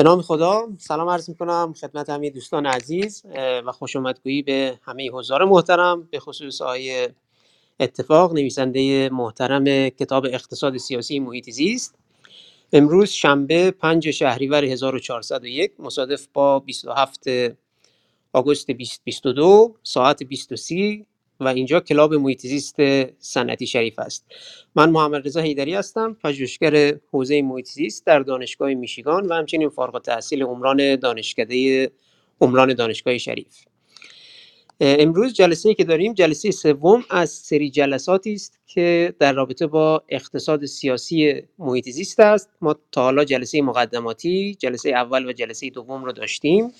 به نام خدا سلام عرض می کنم خدمت همه دوستان عزیز و خوش آمدگویی به همه حضار محترم به خصوص آقای اتفاق نویسنده محترم کتاب اقتصاد سیاسی محیط زیست. امروز شنبه 5 شهریور 1401 مصادف با 27 آگوست 2022 ساعت 23 و اینجا کلاب محیط زیست سنتی شریف است. من محمد رضا حیدری هستم پژوهشگر حوزه محیط در دانشگاه میشیگان و همچنین فارغ التحصیل عمران دانشکده عمران دانشگاه شریف. امروز جلسه ای که داریم جلسه سوم از سری جلساتی است که در رابطه با اقتصاد سیاسی محیط زیست است. ما تا حالا جلسه مقدماتی جلسه اول و جلسه دوم رو داشتیم.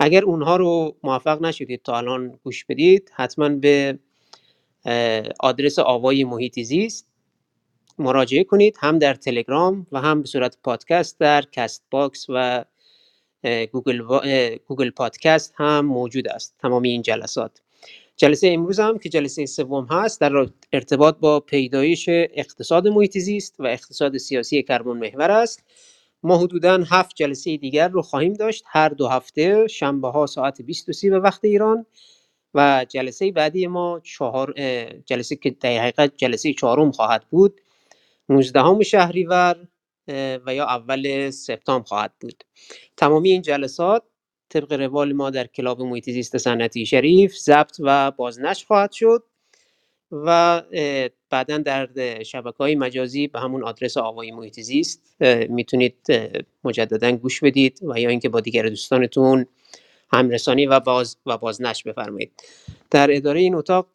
اگر اونها رو موفق نشدید تا الان گوش بدید حتما به آدرس آوای محیط زیست مراجعه کنید هم در تلگرام و هم به صورت پادکست در کست باکس و گوگل, گوگل پادکست هم موجود است. تمام این جلسات. جلسه امروز هم که جلسه سوم هست در ارتباط با پیدایش اقتصاد محیط زیست و اقتصاد سیاسی کربن محور است. ما حدودا هفت جلسه دیگر رو خواهیم داشت. هر دو هفته شنبه ها ساعت 23 به وقت ایران و جلسه بعدی ما چهار جلسه که در حقیقت جلسه چهارم خواهد بود. 19 شهریور و یا اول سپتامبر خواهد بود. تمامی این جلسات طبق روال ما در کلاب محیط زیست صنعتی شریف ضبط و بازنشر خواهد شد و بعدا در شبکه های مجازی به همون آدرس آوای محیط زیست می‌تونید مجددا گوش بدید و یا اینکه با دیگر دوستانتون همرسانی و باز و بازنشر بفرمایید. در اداره این اتاق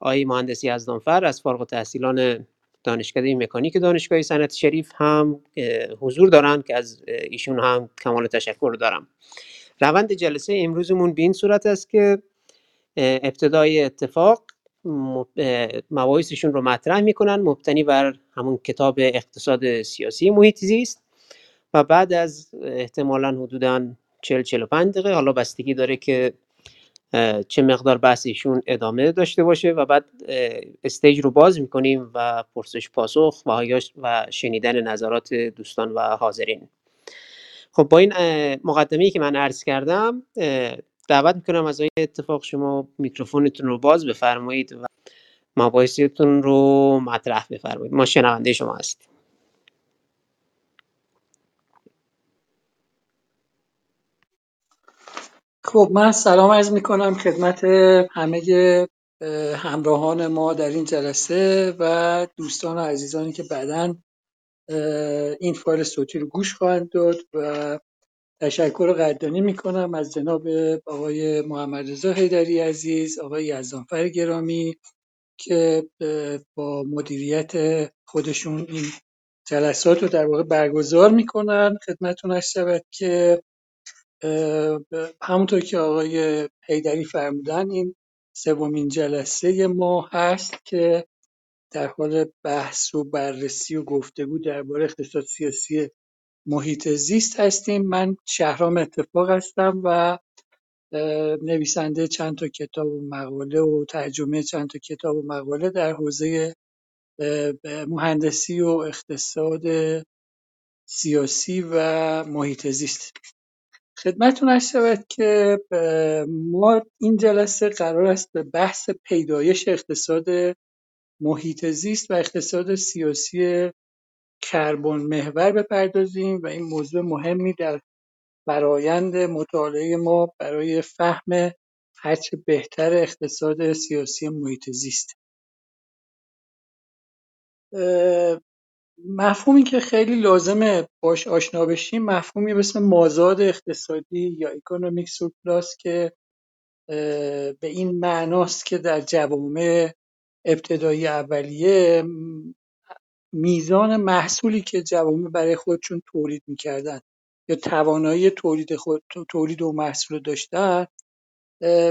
آقای مهندسی یزدانفر از فارغ التحصیلان دانشکده مکانیک دانشگاه صنعتی شریف هم حضور دارن که از ایشون هم کمال تشکر دارم. روند جلسه امروزمون به این صورت است که ابتدای اتفاق مباحثشون رو مطرح می‌کنن مبتنی بر همون کتاب اقتصاد سیاسی محیط زیست و بعد از احتمالا حدودا 40 45 دقیقه حالا بستگی داره که چه مقدار بحثشون ادامه داشته باشه و بعد استیج رو باز می‌کنیم و پرسش پاسخ و و شنیدن نظرات دوستان و حاضرین. خب با این مقدمه که من عرض کردم دعوت می‌کنم از آقای اتفاق شما میکروفونتون رو باز بفرمایید و مباحثتون رو مطرح بفرمایید. ما شنونده شما هستیم. خب من سلام عرض می کنم خدمت همه همراهان ما در این جلسه و دوستان و عزیزانی که بعدا این فایل صوتی رو گوش خواهند داد و تشکر قدردانی می کنم از جناب آقای محمد رضا حیدری عزیز آقای یزدانفر گرامی که با مدیریت خودشون این جلسات رو در واقع برگزار می‌کنن. خدمتون هست شود که همونطور که آقای حیدری فرمودن این سومین جلسه ما هست که در حال بحث و بررسی و گفتگو درباره اقتصاد سیاسی محیط زیست هستیم. من شهرام اتفاق هستم و نویسنده چند تا کتاب و مقاله و ترجمه چند تا کتاب و مقاله در حوزه مهندسی و اقتصاد سیاسی و محیط زیست. خدمتتون عرض شود که ما این جلسه قرار است به بحث پیدایش اقتصاد محیط زیست و اقتصاد سیاسی کربن محور بپردازیم و این موضوع مهمی در فرایند مطالعه ما برای فهم هرچه بهتر اقتصاد سیاسی محیط زیست. مفهومی که خیلی لازمه باش آشنا بشیم مفهومی به اسم مازاد اقتصادی یا اکونومیک سورپلاس که به این معناست که در جوامع ابتدایی اولیه میزان محصولی که جوامع برای خودشون تولید می‌کردن یا توانایی تولید, خود، تولید و محصول داشتن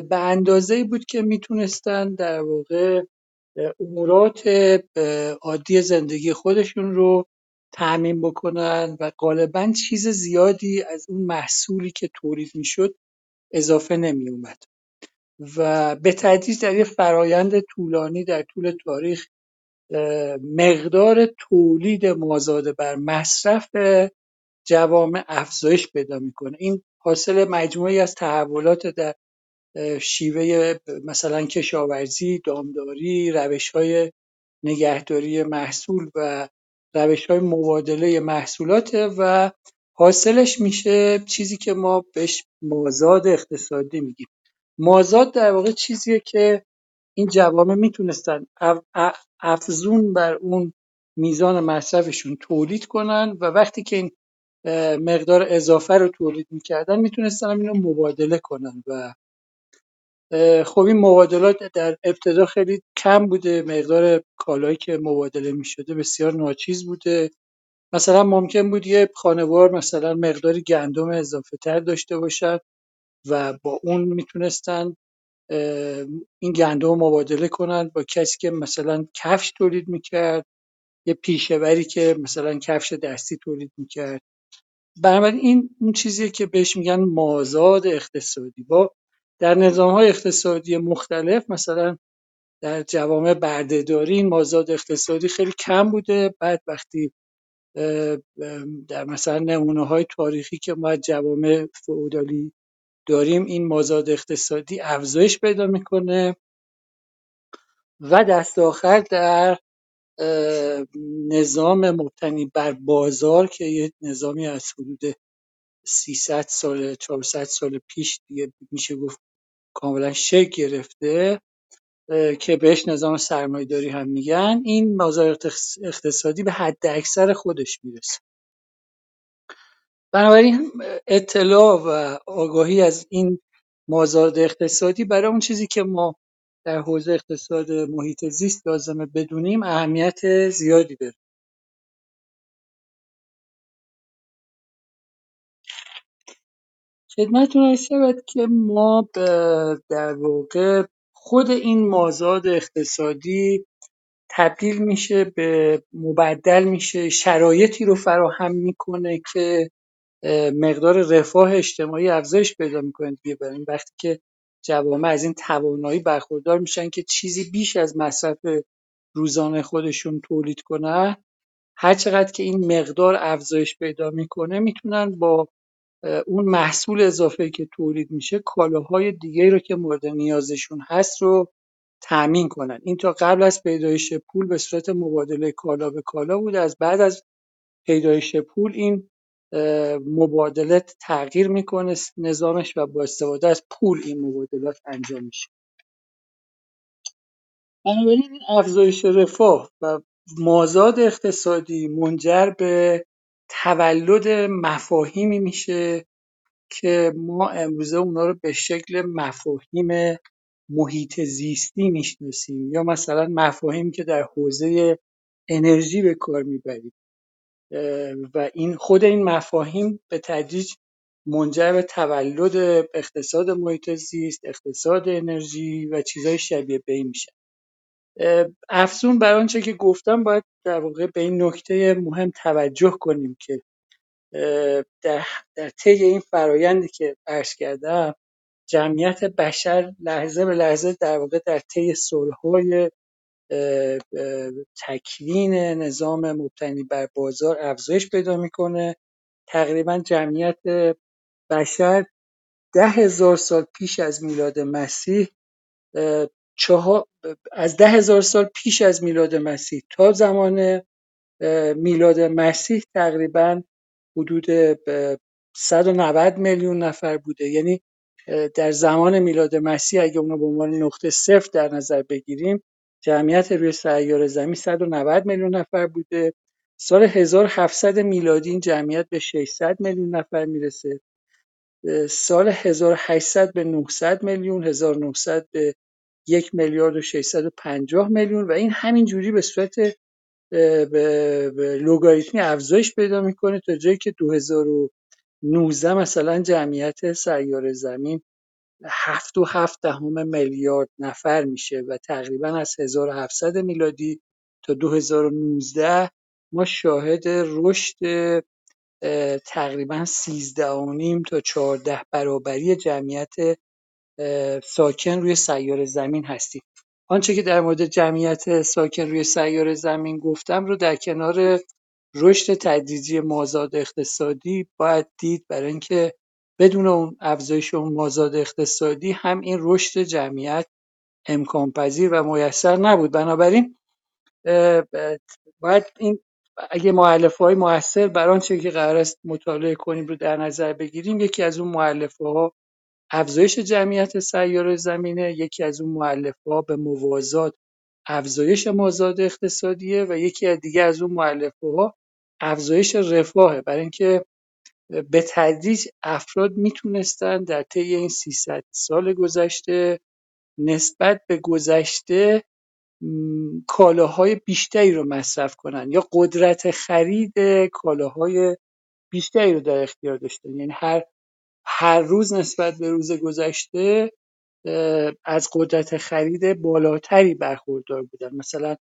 به اندازه بود که می‌تونستن در واقع امورات عادی زندگی خودشون رو تعمین بکنن و غالبا چیز زیادی از اون محصولی که تولید می‌شد اضافه نمی اومد و به تدریج در یک فرایند طولانی در طول تاریخ مقدار تولید مازاده بر مصرف جوامع افزایش پیدا می‌کنه. این حاصل مجموعی از تحولات در شیوه مثلا کشاورزی، دامداری، روش های نگهداری محصول و روش های مبادله محصولات و حاصلش میشه چیزی که ما بهش مازاد اقتصادی میگیم. مازاد در واقع چیزیه که این جوامع می‌تونستن افزون بر اون میزان مصرفشون تولید کنن و وقتی که این مقدار اضافه رو تولید می‌کردن می‌تونستن اینو مبادله کنن و خب این مبادلات در ابتدا خیلی کم بوده مقدار کالایی که مبادله می‌شده بسیار ناچیز بوده. مثلا ممکن بود یه خانوار مثلا مقداری گندم اضافه تر داشته باشد و با اون می‌تونستن این گندم مبادله کنن با کسی که مثلا کفش تولید می‌کرد یه پیشهوری که مثلا کفش دستی تولید می‌کرد. بنابراین این اون چیزیه که بهش میگن مازاد اقتصادی. با در نظام های اقتصادی مختلف مثلا در جوامع بردهداری این مازاد اقتصادی خیلی کم بوده. بعد وقتی در مثلا نمونه های تاریخی که ما جوامع فئودالی داریم این مازاد اقتصادی افزایش پیدا می‌کنه و دست آخر در نظام مبتنی بر بازار که یه نظامی از حدود 300 سال 400 سال پیش دیگه میشه گفت کاملا شکل گرفته که بهش نظام سرمایه‌داری هم میگن. این بازار اقتصادی به حد اکثر خودش می‌رسه. بنابراین اطلاع و آگاهی از این مازاد اقتصادی برای اون چیزی که ما در حوزه اقتصاد محیط زیست لازمه بدونیم اهمیت زیادی داره. خدمتتون عرض شود که ما در واقع خود این مازاد اقتصادی تبدیل میشه به مبدل میشه شرایطی رو فراهم می‌کنه که مقدار رفاه اجتماعی افزایش پیدا می‌کنه دیگه برای وقتی که جوامع از این توانایی برخوردار میشن که چیزی بیش از مصرف روزانه خودشون تولید کنن هر چقدر که این مقدار افزایش پیدا می‌کنه می‌تونن با اون محصول اضافه که تولید میشه کالاهای دیگه رو که مورد نیازشون هست رو تأمین کنن. این تا قبل از پیدایش پول به صورت مبادله کالا به کالا بوده از بعد از پیدایش پول این مبادله تغییر می‌کنه نظامش و با استفاده از پول این مبادلات انجام میشه. بنابراین این افزایش رفاه و مازاد اقتصادی منجر به تولد مفاهیمی میشه که ما امروزه اونا رو به شکل مفاهیم محیط زیستی می‌شناسیم یا مثلا مفاهیمی که در حوزه انرژی به کار می‌بریم. و این خود این مفاهیم به تدریج منجر به تولد اقتصاد محیط زیست اقتصاد انرژی و چیزهای شبیه به این میشه. افزون بر آنچه که گفتم باید در واقع به این نکته مهم توجه کنیم که در, در طی این فرایندی که عرض کردم جمعیت بشر لحظه به لحظه در واقع در طی صلح‌های تکوین نظام مبتنی بر بازار افزایش پیدا می‌کنه. تقریبا جمعیت بشر ده هزار سال پیش از میلاد مسیح از ده هزار سال پیش از میلاد مسیح تا زمان میلاد مسیح تقریبا حدود 190 میلیون نفر بوده. یعنی در زمان میلاد مسیح اگه اونو به عنوان نقطه صفر در نظر بگیریم جمعیت روی سیاره زمین 190 میلیون نفر بوده. سال 1700 میلادی این جمعیت به 600 میلیون نفر می‌رسه. سال 1800 به 900 میلیون 1900 به یک میلیارد و 650 میلیون و این همین جوری به صورت به لوگاریتمی افزایش پیدا می‌کنه تا جایی که 2019 مثلا جمعیت سیاره زمین هفت و هفت دهم میلیارد نفر میشه و تقریبا از 1700 میلادی تا 2019 ما شاهد رشد تقریبا 13 و نیم تا 14 برابری جمعیت ساکن روی سیاره زمین هستیم. آنچه که در مورد جمعیت ساکن روی سیاره زمین گفتم رو در کنار رشد تدریجی مازاد اقتصادی باید دید برای اینکه بدون اون افزایش اون مازاد اقتصادی هم این رشد جمعیت امکان پذیر و میسر نبود. بنابراین باید این اگه معلفه های موثر بر آنچه که قرار است مطالعه کنیم رو در نظر بگیریم یکی از اون معلفه ها افزایش جمعیت سیاره زمینه یکی از اون معلفه ها به موازات افزایش مازاد اقتصادیه و یکی از دیگه از اون معلفه ها افزایش رفاهه. برای اینکه به تدریج افراد می‌تونستن در طی این 300 سال گذشته نسبت به گذشته کالاهای بیشتری رو مصرف کنن یا قدرت خرید کالاهای بیشتری رو در اختیار داشتن. یعنی هر هر روز نسبت به روز گذشته از قدرت خرید بالاتری برخوردار بودن. مثلا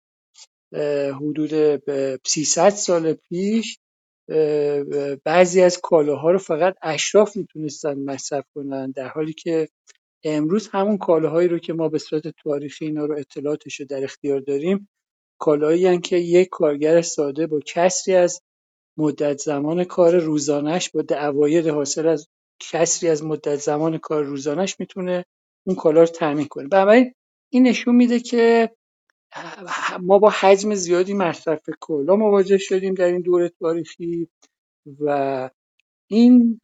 حدود 300 سال پیش بعضی از کالاها رو فقط اشراف می‌تونستن مصرف کنن در حالی که امروز همون کالاهایی رو که ما به صورت تاریخی اینا رو اطلاعاتش رو در اختیار داریم کالایی که یک کارگر ساده با کسری از مدت زمان کار روزانش با عواید حاصل از کسری از مدت زمان کار روزانش می‌تونه اون کالا رو تامین کنه. بنابراین این نشون میده که ما با حجم زیادی مصرف کالا مواجه شدیم در این دوره تاریخی و این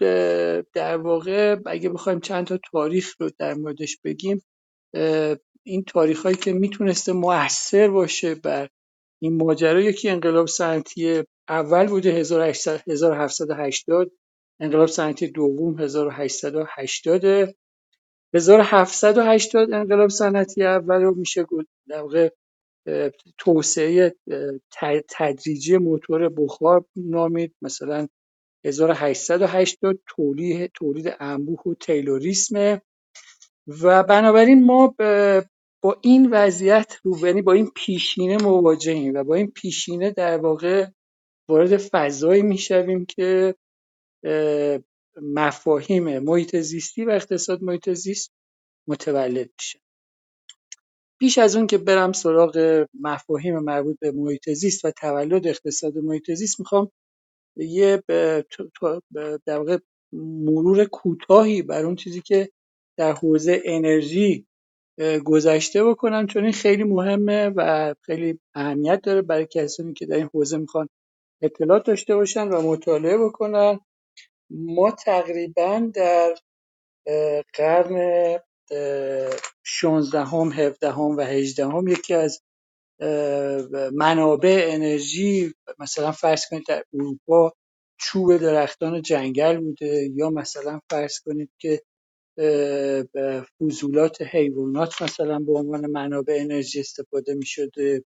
در واقع اگه بخوایم چند تا تاریخ رو در موردش بگیم این تاریخ هایی که می‌تونسته مؤثر باشه بر این ماجرا یکی انقلاب صنعتی اول بوده 1780 انقلاب صنعتی دوم 1880 1780 انقلاب صنعتی اول رو میشه گفت در واقع توسعه تدریجی موتور بخار نامید. مثلا 1880 تولید تولید انبوه و تیلوریسم و بنابراین ما با این وضعیت رو یعنی با این پیشینه مواجهیم و با این پیشینه در واقع وارد فضایی می‌شویم که مفاهیم محیط زیستی و اقتصاد محیط زیست متولد میشه. پیش از اون که برم سراغ مفاهیم مربوط به محیط زیست و تولد اقتصاد محیط زیست می‌خوام یه در واقع مرور کوتاهی بر اون چیزی که در حوزه انرژی گذشته بکنم. چون این خیلی مهمه و خیلی اهمیت داره برای کسانی که در این حوزه می‌خوان اطلاعات داشته باشن و مطالعه بکنن. ما تقریبا در قرن 16 هم 17 هم و 18 هم یکی از منابع انرژی مثلا فرض کنید در اروپا چوب درختان جنگل بوده یا مثلا فرض کنید که فضولات حیوانات مثلا به عنوان منابع انرژی استفاده می شده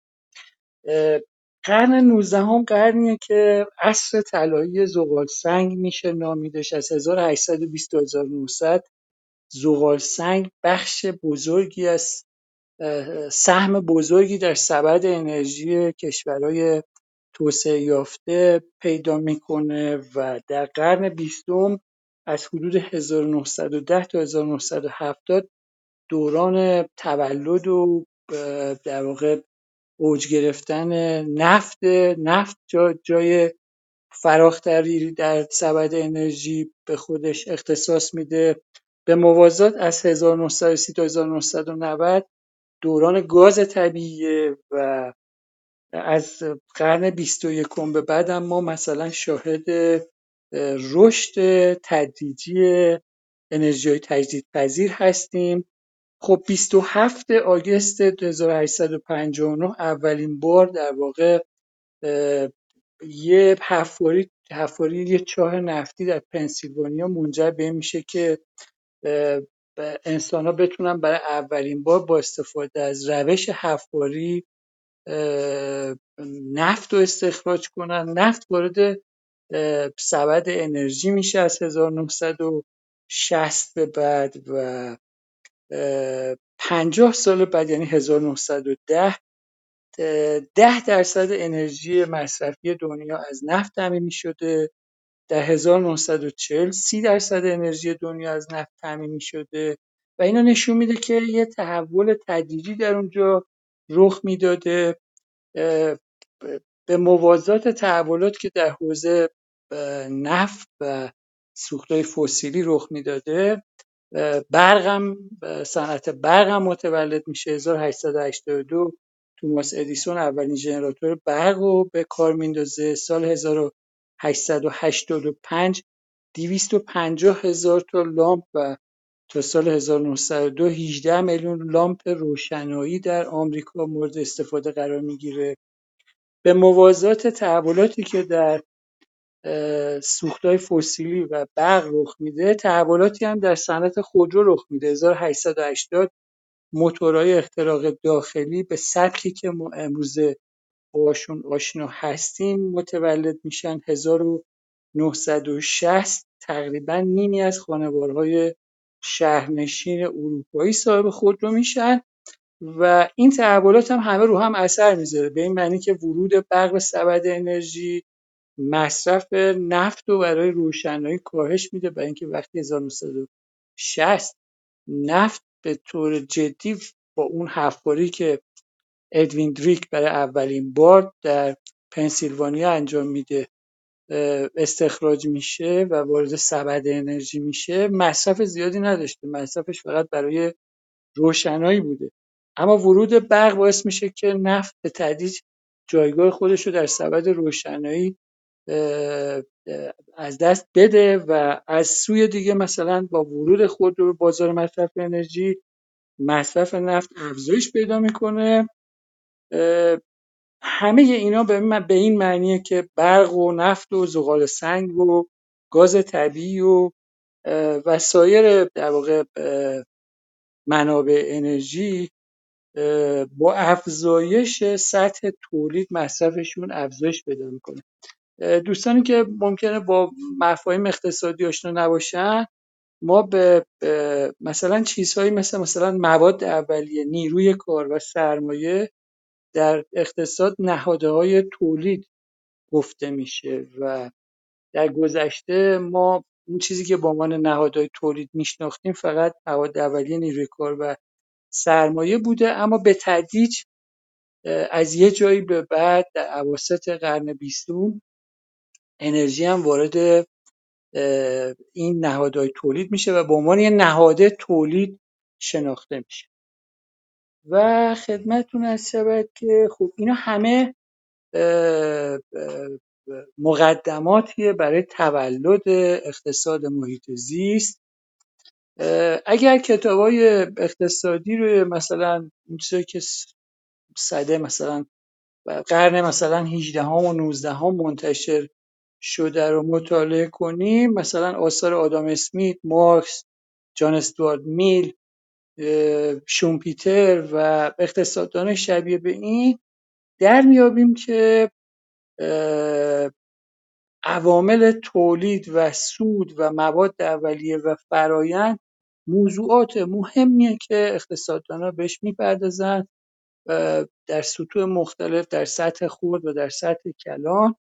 قرن 19 هم قرنیه که عصر طلایی زغال سنگ میشه نامیدش از 1820 تا 1900 زغال سنگ بخش بزرگی از سهم بزرگی در سبد انرژی کشورهای توسعه یافته پیدا می‌کنه و در قرن بیستم از حدود 1910 تا 1970 دوران تولد و در واقع اوج گرفتن نفت نفت جا جای فراختری در سبد انرژی به خودش اختصاص میده. به موازات از 1930 تا 1990 دوران گاز طبیعی و از قرن بیست و یکم به بعد ما مثلا شاهد رشد تدریجی انرژی تجدیدپذیر هستیم. خب 27 آگست 1859 اولین بار در واقع یه حفاری حفاری یه چاه نفتی در پنسیلوانیا منجر به میشه که انسان ها بتونن برای اولین بار با استفاده از روش حفاری نفت رو استخراج کنن. نفت وارد سبد انرژی میشه از 1960 به بعد و 50 سال بعد یعنی 1910 ده درصد انرژی مصرفی دنیا از نفت تامین می شده در 1940 سی درصد انرژی دنیا از نفت تامین می شده و اینا نشون میده که یه تحول تدریجی در اونجا رخ می‌داده به موازات تحولات که در حوزه نفت و سوختهای فسیلی رخ می‌داده برقم صنعت برقم متولد میشه. 1882 توماس ادیسون اولین ژنراتور برق رو به کار میندازه. سال 1885 250 هزار تا لامپ و تا سال 1902 18 میلیون لامپ روشنایی در آمریکا مورد استفاده قرار می‌گیره. به موازات تحولاتی که در سوختهای فسیلی و برق رخ میده تحولاتی هم در صنعت خودرو رخ میده. 1880 موتورهای اختراق داخلی به سطحی که ما امروزه باشون آشنا هستیم متولد میشن 1960 تقریبا نیمی از خانوارهای شهرنشین اروپایی صاحب خودرو میشن و این تحولات هم همه رو هم اثر می‌ذاره. به این معنی که ورود برق به سبد انرژی مصرف نفت رو برای روشنایی کاهش میده برای اینکه وقتی 1960 نفت به طور جدی با اون حفاری که ادوین دریک برای اولین بار در پنسیلوانیا انجام میده استخراج میشه و وارد سبد انرژی میشه. مصرف زیادی نداشته مصرفش فقط برای روشنایی بوده. اما ورود برق باعث میشه که نفت به تدریج جایگاه خودش رو در سبد روشنایی از دست بده و از سوی دیگه مثلا با ورود خود به بازار مصرف انرژی مصرف نفت افزایش پیدا می‌کنه. همه اینا به این معنیه که برق و نفت و زغال سنگ و گاز طبیعی و و سایر در واقع منابع انرژی با افزایش سطح تولید مصرفشون افزایش پیدا می‌کنه. دوستانی که ممکنه با مفاهیم اقتصادی آشنا نباشن ما به مثلا چیزهایی مثل مثلا مواد اولیه نیروی کار و سرمایه در اقتصاد نهاده های تولید گفته میشه و در گذشته ما اون چیزی که با عنوان نهادهای تولید میشناختیم فقط مواد اولیه نیروی کار و سرمایه بوده اما به تدریج از یه جایی به بعد در عواسط قرن بیستم انرژی هم وارد این نهادهای تولید میشه و به عنوان یه نهاده تولید شناخته میشه. و خدمتتون از شود که خب اینا همه مقدماتیه برای تولد اقتصاد محیط زیست. اگر کتاب های اقتصادی رو مثلا چیزی که صده مثلا قرن مثلا 18 هم و 19 هم منتشر شده رو مطالعه کنیم مثلا آثار آدام اسمیت مارکس جان استوارد میل شومپیتر و اقتصاددان شبیه به این در میابیم که عوامل تولید و سود و مواد اولیه و فرایند موضوعات مهمیه که اقتصاددانا بهش می‌پردازن در سطوح مختلف در سطح خود و در سطح کلان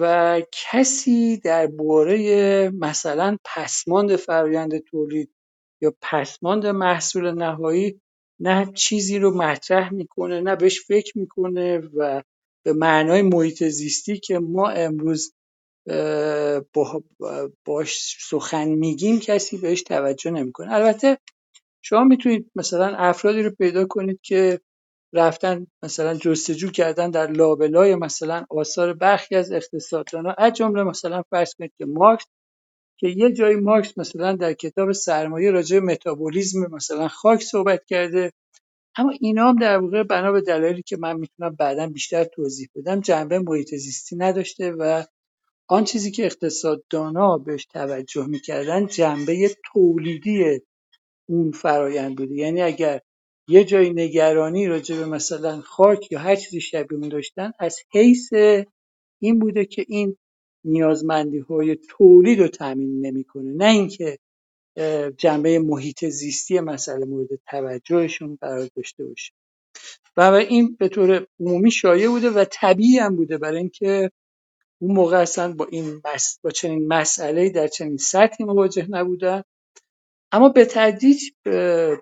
و کسی درباره مثلا پسماند فرایند تولید یا پسماند محصول نهایی نه چیزی رو مطرح می‌کنه نه بهش فکر می‌کنه و به معنای محیط زیستی که ما امروز باش سخن میگیم کسی بهش توجه نمی‌کنه. البته شما می‌تونید مثلا افرادی رو پیدا کنید که رفتن مثلا جستجو کردن در لابلای مثلا آثار برخی از اقتصاددانا از جمله مثلا فرض کنید که مارکس که یه جایی مارکس مثلا در کتاب سرمایه راجع به متابولیسم مثلا خاک صحبت کرده. اما اینا هم در واقع بنا به دلایلی که من می‌تونم بعدا بیشتر توضیح بدم جنبه محیط زیستی نداشته و آن چیزی که اقتصاددانا بهش توجه می‌کردن جنبه تولیدی اون فرایند بوده. یعنی اگر یه جایی نگرانی راجع به مثلا خاک یا هر چیزی شبیه اون داشتن از حیث این بوده که این نیازمندی های تولید رو تامین نمی‌کنه. نه اینکه جنبه محیط زیستی مسئله مورد توجهشون قرار داشته باشه. و این به طور عمومی شایع بوده و طبیعی هم بوده. برای اینکه اون موقع اصلا با این با چنین مسئله در چنین سطحی مواجه نبودن اما به تدریج به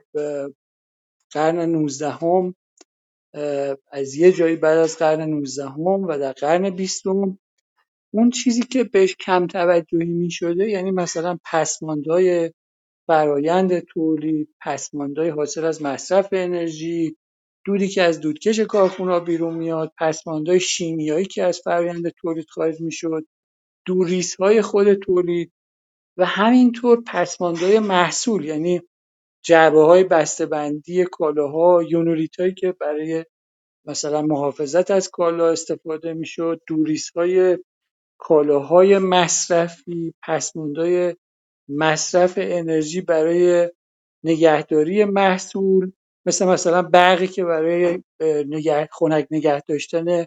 قرن 19 هم از یه جایی بعد از قرن 19 و در قرن بیستم اون چیزی که بهش کم توجهی می شده یعنی مثلا پسماندهای فرایند تولید پسماندهای حاصل از مصرف انرژی دودی که از دودکش کارخونه بیرون میاد پسماندهای شیمیایی که از فرایند تولید خارج می‌شد دوریس های خود تولید و همینطور پسماندهای محصول یعنی جعبه های بسته‌بندی کالاها یونوریت هایی که برای مثلا محافظت از کالا استفاده می‌شد دوریس های کالاهای مصرفی پسماندهای مصرف انرژی برای نگهداری محصول مثل مثلا برقی که برای نگه خنک نگه داشتن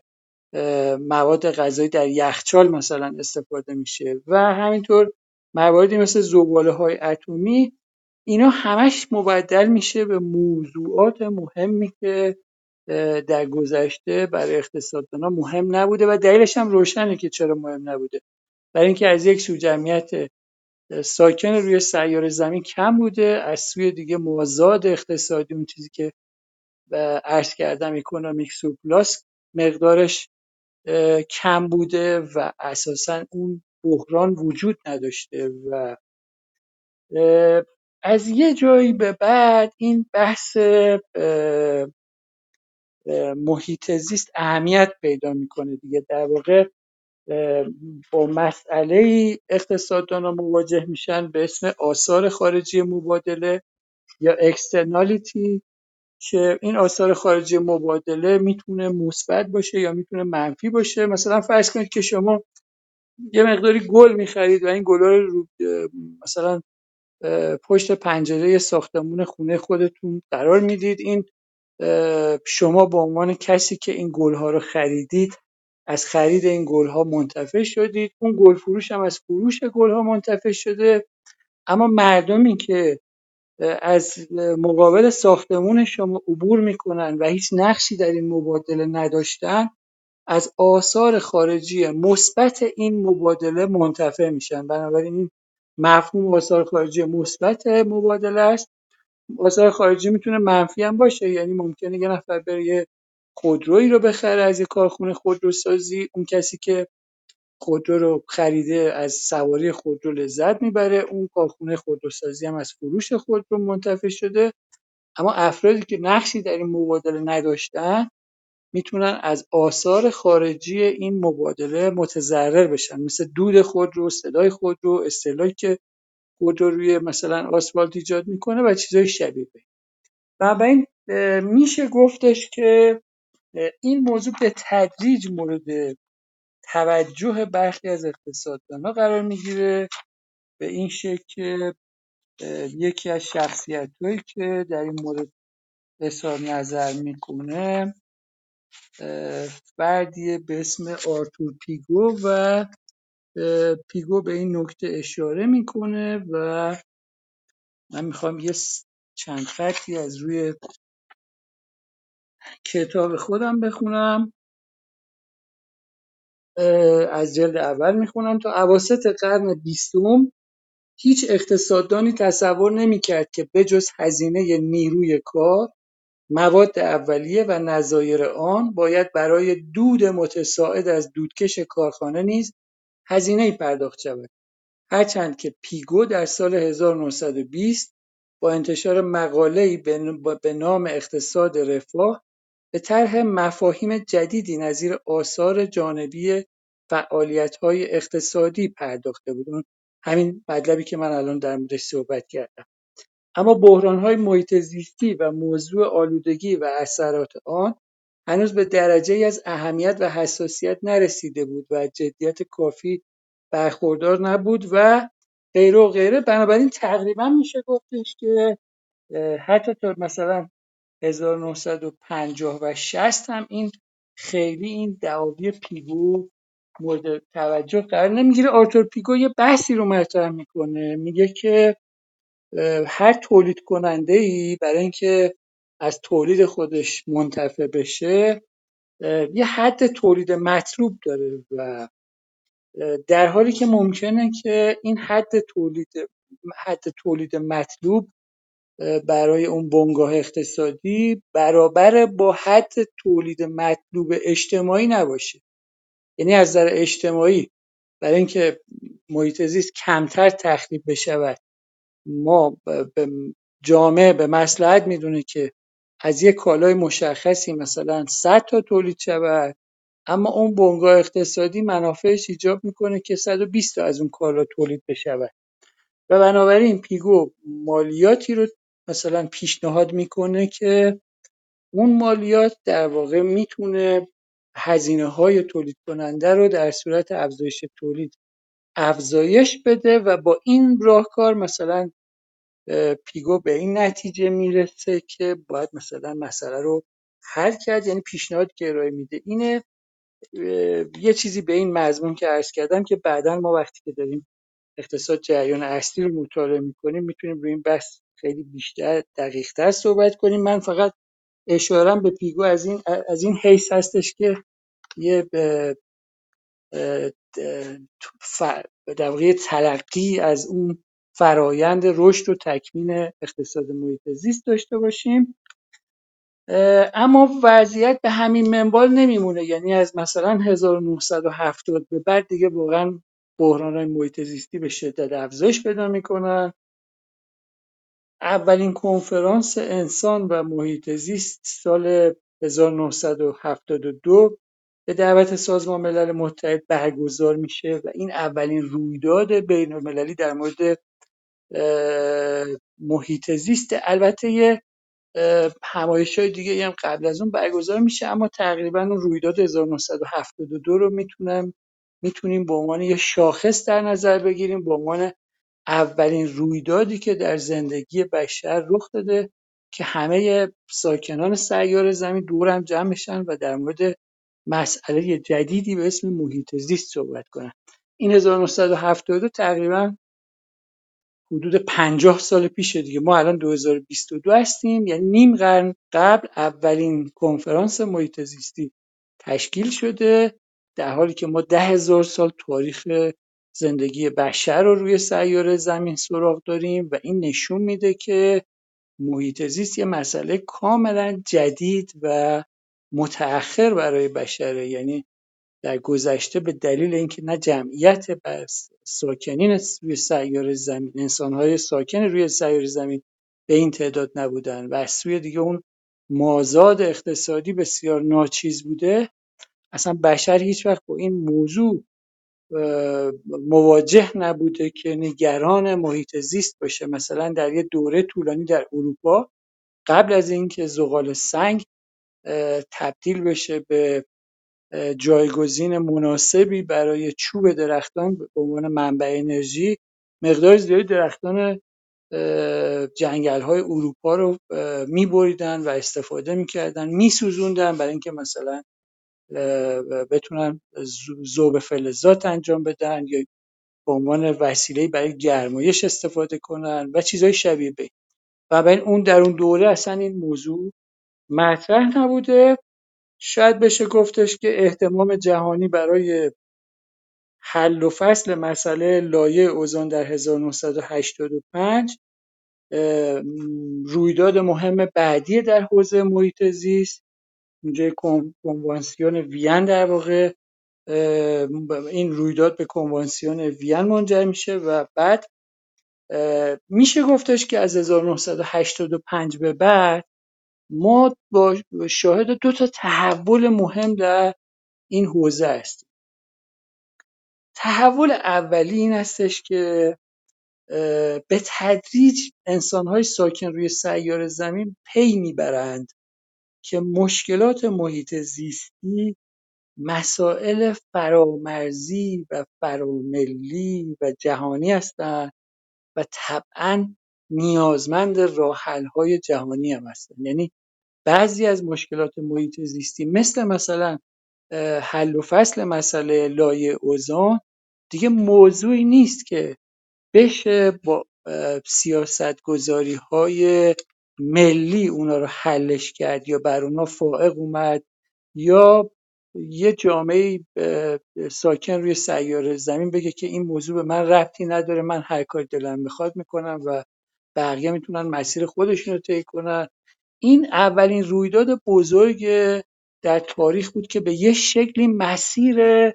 مواد غذایی در یخچال مثلا استفاده میشه. و همینطور مواردی مثل زباله های اتمی اینا همش مبدل میشه به موضوعات مهمی که در گذشته برای اقتصاددانا مهم نبوده و دلیلش هم روشنه که چرا مهم نبوده. برای اینکه از یک سو جمعیت ساکن روی سیاره زمین کم بوده از سوی دیگه مازاد اقتصادی اون چیزی که عرض کردم اکونومیک سورپلاس مقدارش کم بوده و اساسا اون بحران وجود نداشته و از یه جایی به بعد این بحث محیط زیست اهمیت پیدا می‌کنه دیگه. در واقع با مسئله اقتصاددانا مواجه میشن به اسم آثار خارجی مبادله یا اکسترنالیتی که این آثار خارجی مبادله می‌تونه مثبت باشه یا می‌تونه منفی باشه. مثلا فرض کنید که شما یه مقداری گل می‌خرید و این گلا رو مثلا پشت پنجره ساختمون خونه خودتون قرار می‌دید. این شما به عنوان کسی که این گلها رو خریدید از خرید این گلها منتفع شدید. اون گل فروش هم از فروش گلها منتفع شده. اما مردمی که از مقابل ساختمون شما عبور می‌کنن و هیچ نقشی در این مبادله نداشتن از آثار خارجی مثبت این مبادله منتفع میشن. بنابراین این مفهوم آثار خارجی مثبت مبادله است. آثار خارجی می‌تونه منفی هم باشه. یعنی ممکنه یه نفر بره یه خودرویی رو بخره از یه کارخونه خودروسازی. اون کسی که خودرو رو خریده از سواری خودرو لذت می‌بره اون کارخونه خودروسازی هم از فروش خودرو منتفع شده. اما افرادی که نقشی در این مبادله نداشتن می‌تونن از آثار خارجی این مبادله متضرر بشن. مثل دود خودرو صدای خودرو استهلاک که خودرو روی مثلا آسفالت ایجاد می‌کنه و چیزای شبیه به بنابراین میشه گفتش که این موضوع به تدریج مورد توجه برخی از اقتصاددانها قرار می‌گیره به این شکل که یکی از شخصیت هایی که در این مورد اظهار نظر می‌کنه فردی به اسم آرتور پیگو و پیگو به این نکته اشاره می‌کنه و من می‌خوام یه چند خطی از روی کتاب خودم بخونم. از جلد اول می‌خونم تا اواسط قرن بیستم. هیچ اقتصاددانی تصور نمی‌کرد که بجز هزینه نیروی کار مواد اولیه و نظایر آن باید برای دود متصاعد از دودکش کارخانه نیز هزینهای پرداخت شود. هرچند که پیگو در سال 1920 با انتشار مقاله‌ای به نام اقتصاد رفاه به طرح مفاهیم جدیدی نظیر آثار جانبی فعالیت‌های اقتصادی پرداخته بود. همین مطلبی که من الان در موردش صحبت کردم. اما بحران‌های محیط زیستی و موضوع آلودگی و اثرات آن هنوز به درجه از اهمیت و حساسیت نرسیده بود و جدیت کافی برخوردار نبود و غیره و غیره. بنابراین تقریبا میشه گفتش که حتی تا مثلا 1950 و 60 هم این خیلی این دعاوی پیگو مورد توجه قرار نمی‌گیره. آرتور پیگو یه بحثی رو مطرح می‌کنه. میگه که هر تولید کننده ای برای اینکه از تولید خودش منتفع بشه یه حد تولید مطلوب داره و در حالی که ممکنه که این حد تولید حد تولید مطلوب برای اون بنگاه اقتصادی برابر با حد تولید مطلوب اجتماعی نباشه. یعنی از نظر اجتماعی برای اینکه محیط زیست کمتر تخریب بشود ما به جامعه به مسلحت می‌دونه که از یک کالای مشخصی مثلا 100 تا تولید شود اما اون بنگاه اقتصادی منافعش ایجاب می‌کنه که 120 تا از اون کالا تولید بشود. و بنابراین پیگو مالیاتی رو مثلا پیشنهاد می‌کنه که اون مالیات در واقع می‌تونه هزینه های تولید کننده رو در صورت افزایش تولید افزایش بده و با این راهکار مثلا پیگو به این نتیجه می‌رسه که باید مثلا مسئله رو حل کرد یعنی پیشنهاد که میده اینه. یه چیزی به این مضمون که عرض کردم که بعدا ما وقتی که داریم اقتصاد جریان اصلی رو مطالعه می‌کنیم می‌تونیم روی این بحث خیلی بیشتر دقیقتر صحبت کنیم. من فقط اشارم به پیگو از این از این حیث هستش که یه به در واقع تلقی از اون فرایند رشد و تکمین اقتصاد محیط زیست داشته باشیم. اما وضعیت به همین منوال نمیمونه. یعنی از مثلا 1970 به بعد دیگه واقعا بحران های محیط زیستی به شدت افزایش پیدا می‌کنن. اولین کنفرانس انسان و محیط زیست سال 1972 به دعوت سازمان ملل متحد برگزار میشه و این اولین رویداد بین المللی در مورد محیط زیست البته یه همایش های دیگه هم قبل از اون برگزار میشه اما تقریبا اون رویداد 1972 رو می‌تونم می‌تونیم به عنوان یه شاخص در نظر بگیریم به عنوان اولین رویدادی که در زندگی بشر رخ داده که همه ساکنان سیار زمین دور هم جمع بشن و در مورد مسئله جدیدی به اسم محیط زیست صحبت کنن. این 1972 تقریبا حدود پنجاه سال پیشه دیگه. ما الان 2022 هستیم. یعنی نیم قرن قبل اولین کنفرانس محیط زیستی تشکیل شده در حالی که ما ده سال تاریخ زندگی بشر رو روی سیاره زمین سراغ داریم و این نشون میده که محیط زیست یه مسئله کاملا جدید و متأخر برای بشره. یعنی در گذشته به دلیل اینکه نه جمعیت ساکنین روی سیاره زمین انسانهای ساکن روی سیاره زمین به این تعداد نبودن و از سوی دیگه اون مازاد اقتصادی بسیار ناچیز بوده اصلا بشر هیچ وقت با این موضوع مواجه نبوده که نگران محیط زیست باشه. مثلا در یه دوره طولانی در اروپا قبل از اینکه زغال سنگ تبدیل بشه به جایگزین مناسبی برای چوب درختان به عنوان منبع انرژی مقدار زیادی درختان جنگل های اروپا رو میبریدن و استفاده می‌کردن میسوزوندن برای اینکه مثلا بتونن ذوب فلزات انجام بدن یا به عنوان وسیله برای گرمایش استفاده کنن و چیزهای شبیه به و برای اون در اون دوره اصلا این موضوع مطرح نبوده. شاید بشه گفتش که اهتمام جهانی برای حل و فصل مسئله لایه اوزون در 1985 رویداد مهم بعدی در حوزه محیط زیست اونجا کنوانسیون وین در واقع این رویداد به کنوانسیون وین منجر میشه و بعد میشه گفتش که از 1985 به بعد ما با شاهد دو تا تحول مهم در این حوزه هستیم. تحول اولی این هستش که به تدریج انسانهای ساکن روی سیار زمین پی می‌برند که مشکلات محیط زیستی مسائل فرامرزی و فراملی و جهانی هستند و طبعا نیازمند های جهانی هم هستند. یعنی بعضی از مشکلات محیط زیستی مثل مثلا حل و فصل مسئله لایه اوزون دیگه موضوعی نیست که بشه با سیاست گذاری های ملی اونا رو حلش کرد یا بر اونا فائق اومد یا یه جامعه ساکن روی سیاره زمین بگه که این موضوع به من ربطی نداره من هر کاری دلم می‌خواد می‌کنم و بقیه می‌تونن مسیر خودشون رو طی کنن. این اولین رویداد بزرگ در تاریخ بود که به یه شکلی مسیر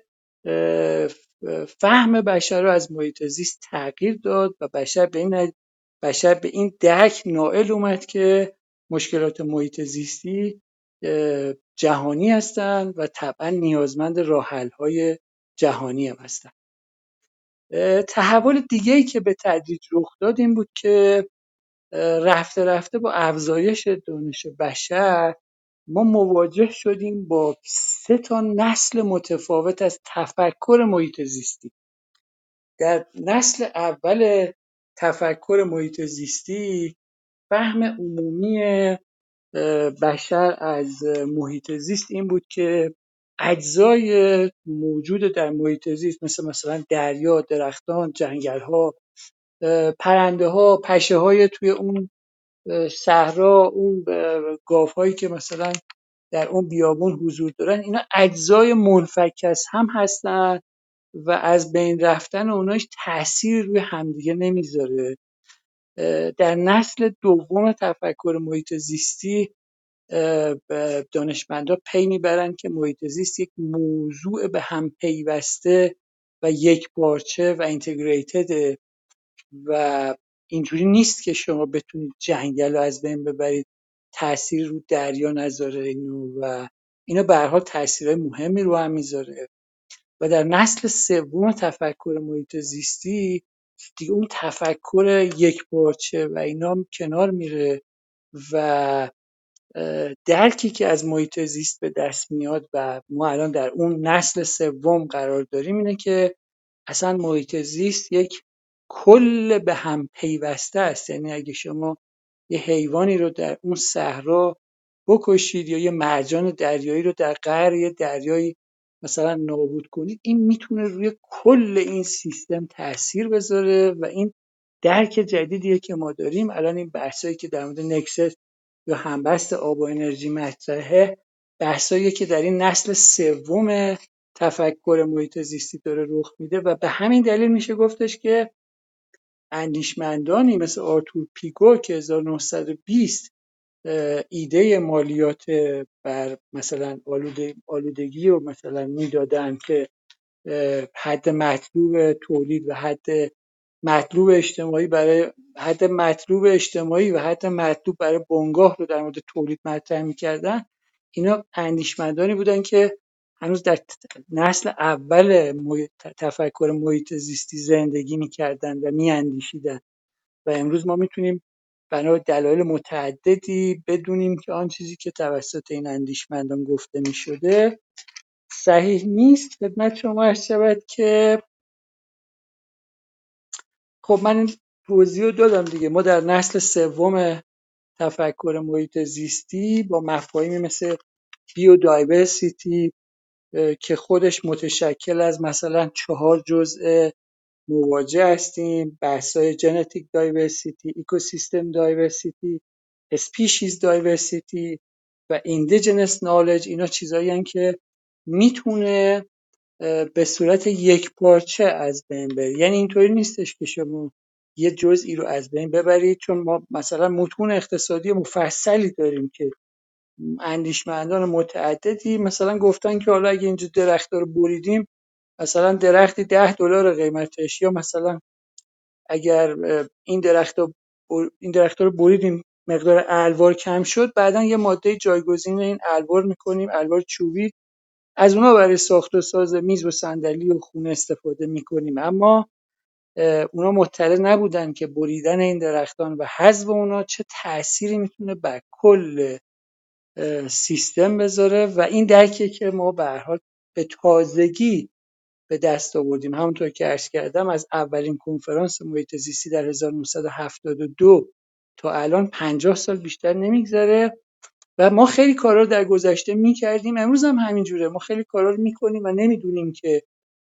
فهم بشر رو از محیط زیست تغییر داد و بشر به این بشر به این درک نائل اومد که مشکلات محیط زیستی جهانی هستند و طبعا نیازمند راحل های جهانی هم هستند. تحول دیگه ای که به تدریج رخ داد این بود که رفته رفته با افزایش دانش بشر ما مواجه شدیم با سه تا نسل متفاوت از تفکر محیط زیستی. در نسل اول تفکر محیط زیستی فهم عمومی بشر از محیط زیست این بود که اجزای موجود در محیط زیست مثل مثلا دریا، درختان، جنگل ها، پرنده ها، پشه های توی اون صحرا، اون گاف هایی که مثلا در اون بیابون حضور دارن اینا اجزای منفک از هم هستن و از بین رفتن اوناش تاثیر روی همدیگه نمی‌ذاره. در نسل دوم تفکر محیط زیستی دانشمندا پی می‌برند که محیط زیست یک موضوع به هم پیوسته و یک پارچه و اینتگریتد و اینجوری نیست که شما بتونید جنگل رو از بین ببرید تاثیر رو دریا نذاره اینو و اینا به هر حال تاثیرهای مهمی رو هم می‌ذاره. و در نسل سوم تفکر محیط زیستی دیگه اون تفکر یک پارچه و اینا کنار میره و درکی که از محیط زیست به دست میاد و ما الان در اون نسل سوم قرار داریم اینه که اصلا محیط زیست یک کل به هم پیوسته است. یعنی اگه شما یه حیوانی رو در اون صحرا بکشید یا یه مرجان دریایی رو در قعر یه دریایی مثلا نابود کنید این می‌تونه روی کل این سیستم تاثیر بذاره و این درک جدیدیه که ما داریم. الان این بحثایی که در مورد نکست یا همبست آب و انرژی مطرحه بحثایی که در این نسل سوم تفکر محیط زیستی داره رخ میده و به همین دلیل میشه گفتش که اندیشمندانی مثل آرتور پیگو که 1920 ایده مالیات بر مثلا آلودگی و مثلا می‌دادن که حد مطلوب تولید و حد مطلوب اجتماعی برای حد مطلوب اجتماعی و حد مطلوب برای بنگاه رو در مورد تولید مطرح می‌کردن. اینا اندیشمندانی بودن که هنوز در نسل اول تفکر محیط زیستی زندگی می‌کردن و میاندیشیدن و امروز ما می‌تونیم بنا دلایل متعددی بدونیم که آن چیزی که توسط این اندیشمندان گفته می‌شده صحیح نیست. خدمت شما عرض شود که خب من این توضیح رو دادم دیگه. ما در نسل سوم تفکر محیط زیستی با مفاهیمی مثل بیودایورسیتی که خودش متشکل از مثلا چهار جزء مواجه هستیم بحث‌های genetic diversity ecosystem diversity species diversity و indigenous knowledge اینا چیزایی که می‌تونه به صورت یکپارچه از بین بره. یعنی اینطوری نیستش که شما یه جزئی رو از بین ببرید چون ما مثلا متون اقتصادی مفصلی داریم که اندیشمندان متعددی. مثلا گفتن که حالا اگه اینجا درخت رو بریدیم مثلا درختی ده دلار قیمتش. یا مثلا اگر این درخت رو این درخت رو بریدیم مقدار الوار کم شد. بعدا یه ماده جایگزین این الوار می‌کنیم الوار چوبی. از اونا برای ساخت و ساز میز و صندلی و خونه استفاده می‌کنیم. اما اونا مطلع نبودن که بریدن این درختان و حذف اونا چه تأثیری می‌تونه بر کل سیستم بذاره و این درکیه که ما به حال به تازگی به دست آوردیم. همونطور که عرض کردم از اولین کنفرانس محیط زیستی در 1972 تا الان 50 سال بیشتر نمیگذره و ما خیلی کارا رو در گذشته می‌کردیم. امروز هم همینجوره ما خیلی کارا رو می‌کنیم و نمی‌دونیم که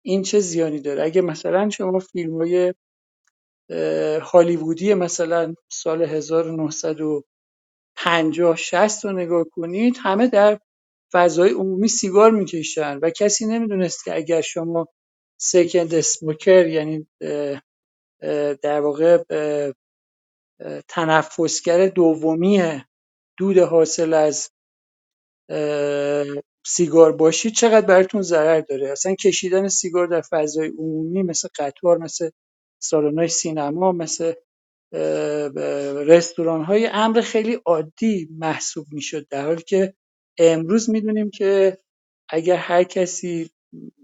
این چه زیانی داره. اگه مثلا شما فیلم های هالیوودی مثلا سال 1950 60 رو نگاه کنید همه در فضای عمومی سیگار می‌کشن و کسی نمی‌دونست که اگر شما سکند اسموکر یعنی در واقع تنفسگر دومی دود حاصل از سیگار باشید چقدر براتون ضرر داره؟ اصلا کشیدن سیگار در فضای عمومی مثل قطار مثل سالن های سینما مثل رستوران های امر خیلی عادی محسوب می‌شد در حالی که امروز می‌دونیم که اگر هر کسی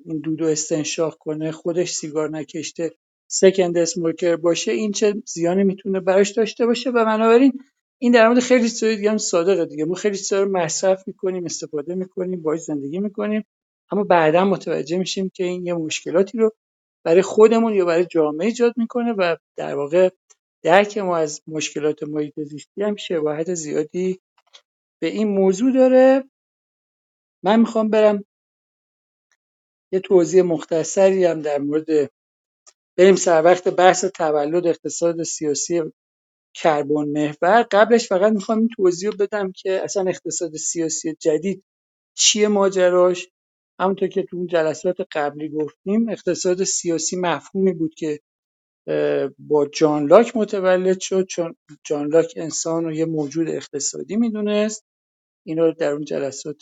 این دودو استنشاق کنه خودش سیگار نکشته سکند اسموکر باشه این چه زیانی می‌تونه براش داشته باشه؟ و بنابراین این در مورد خیلی چیزای دیگه هم صادقه دیگه. ما خیلی چیزا رو مصرف می‌کنیم استفاده می‌کنیم باهاش زندگی می‌کنیم اما بعدا متوجه میشیم که این یه مشکلاتی رو برای خودمون یا برای جامعه ایجاد می‌کنه و در واقع درک ما از مشکلات محیط زیستی هم شباهت زیادی به این موضوع داره. من می‌خوام برم یه توضیح مختصری هم در مورد بریم سر وقت بحث تولد اقتصاد سیاسی کربن محور. قبلش فقط می‌خوام این توضیح بدم که اصلا اقتصاد سیاسی جدید چیه ماجراش؟ همونطور که تو اون جلسات قبلی گفتیم اقتصاد سیاسی مفهومی بود که با جان لاک متولد شد چون جان لاک انسان رو یه موجود اقتصادی می‌دونست. این رو در اون جلسات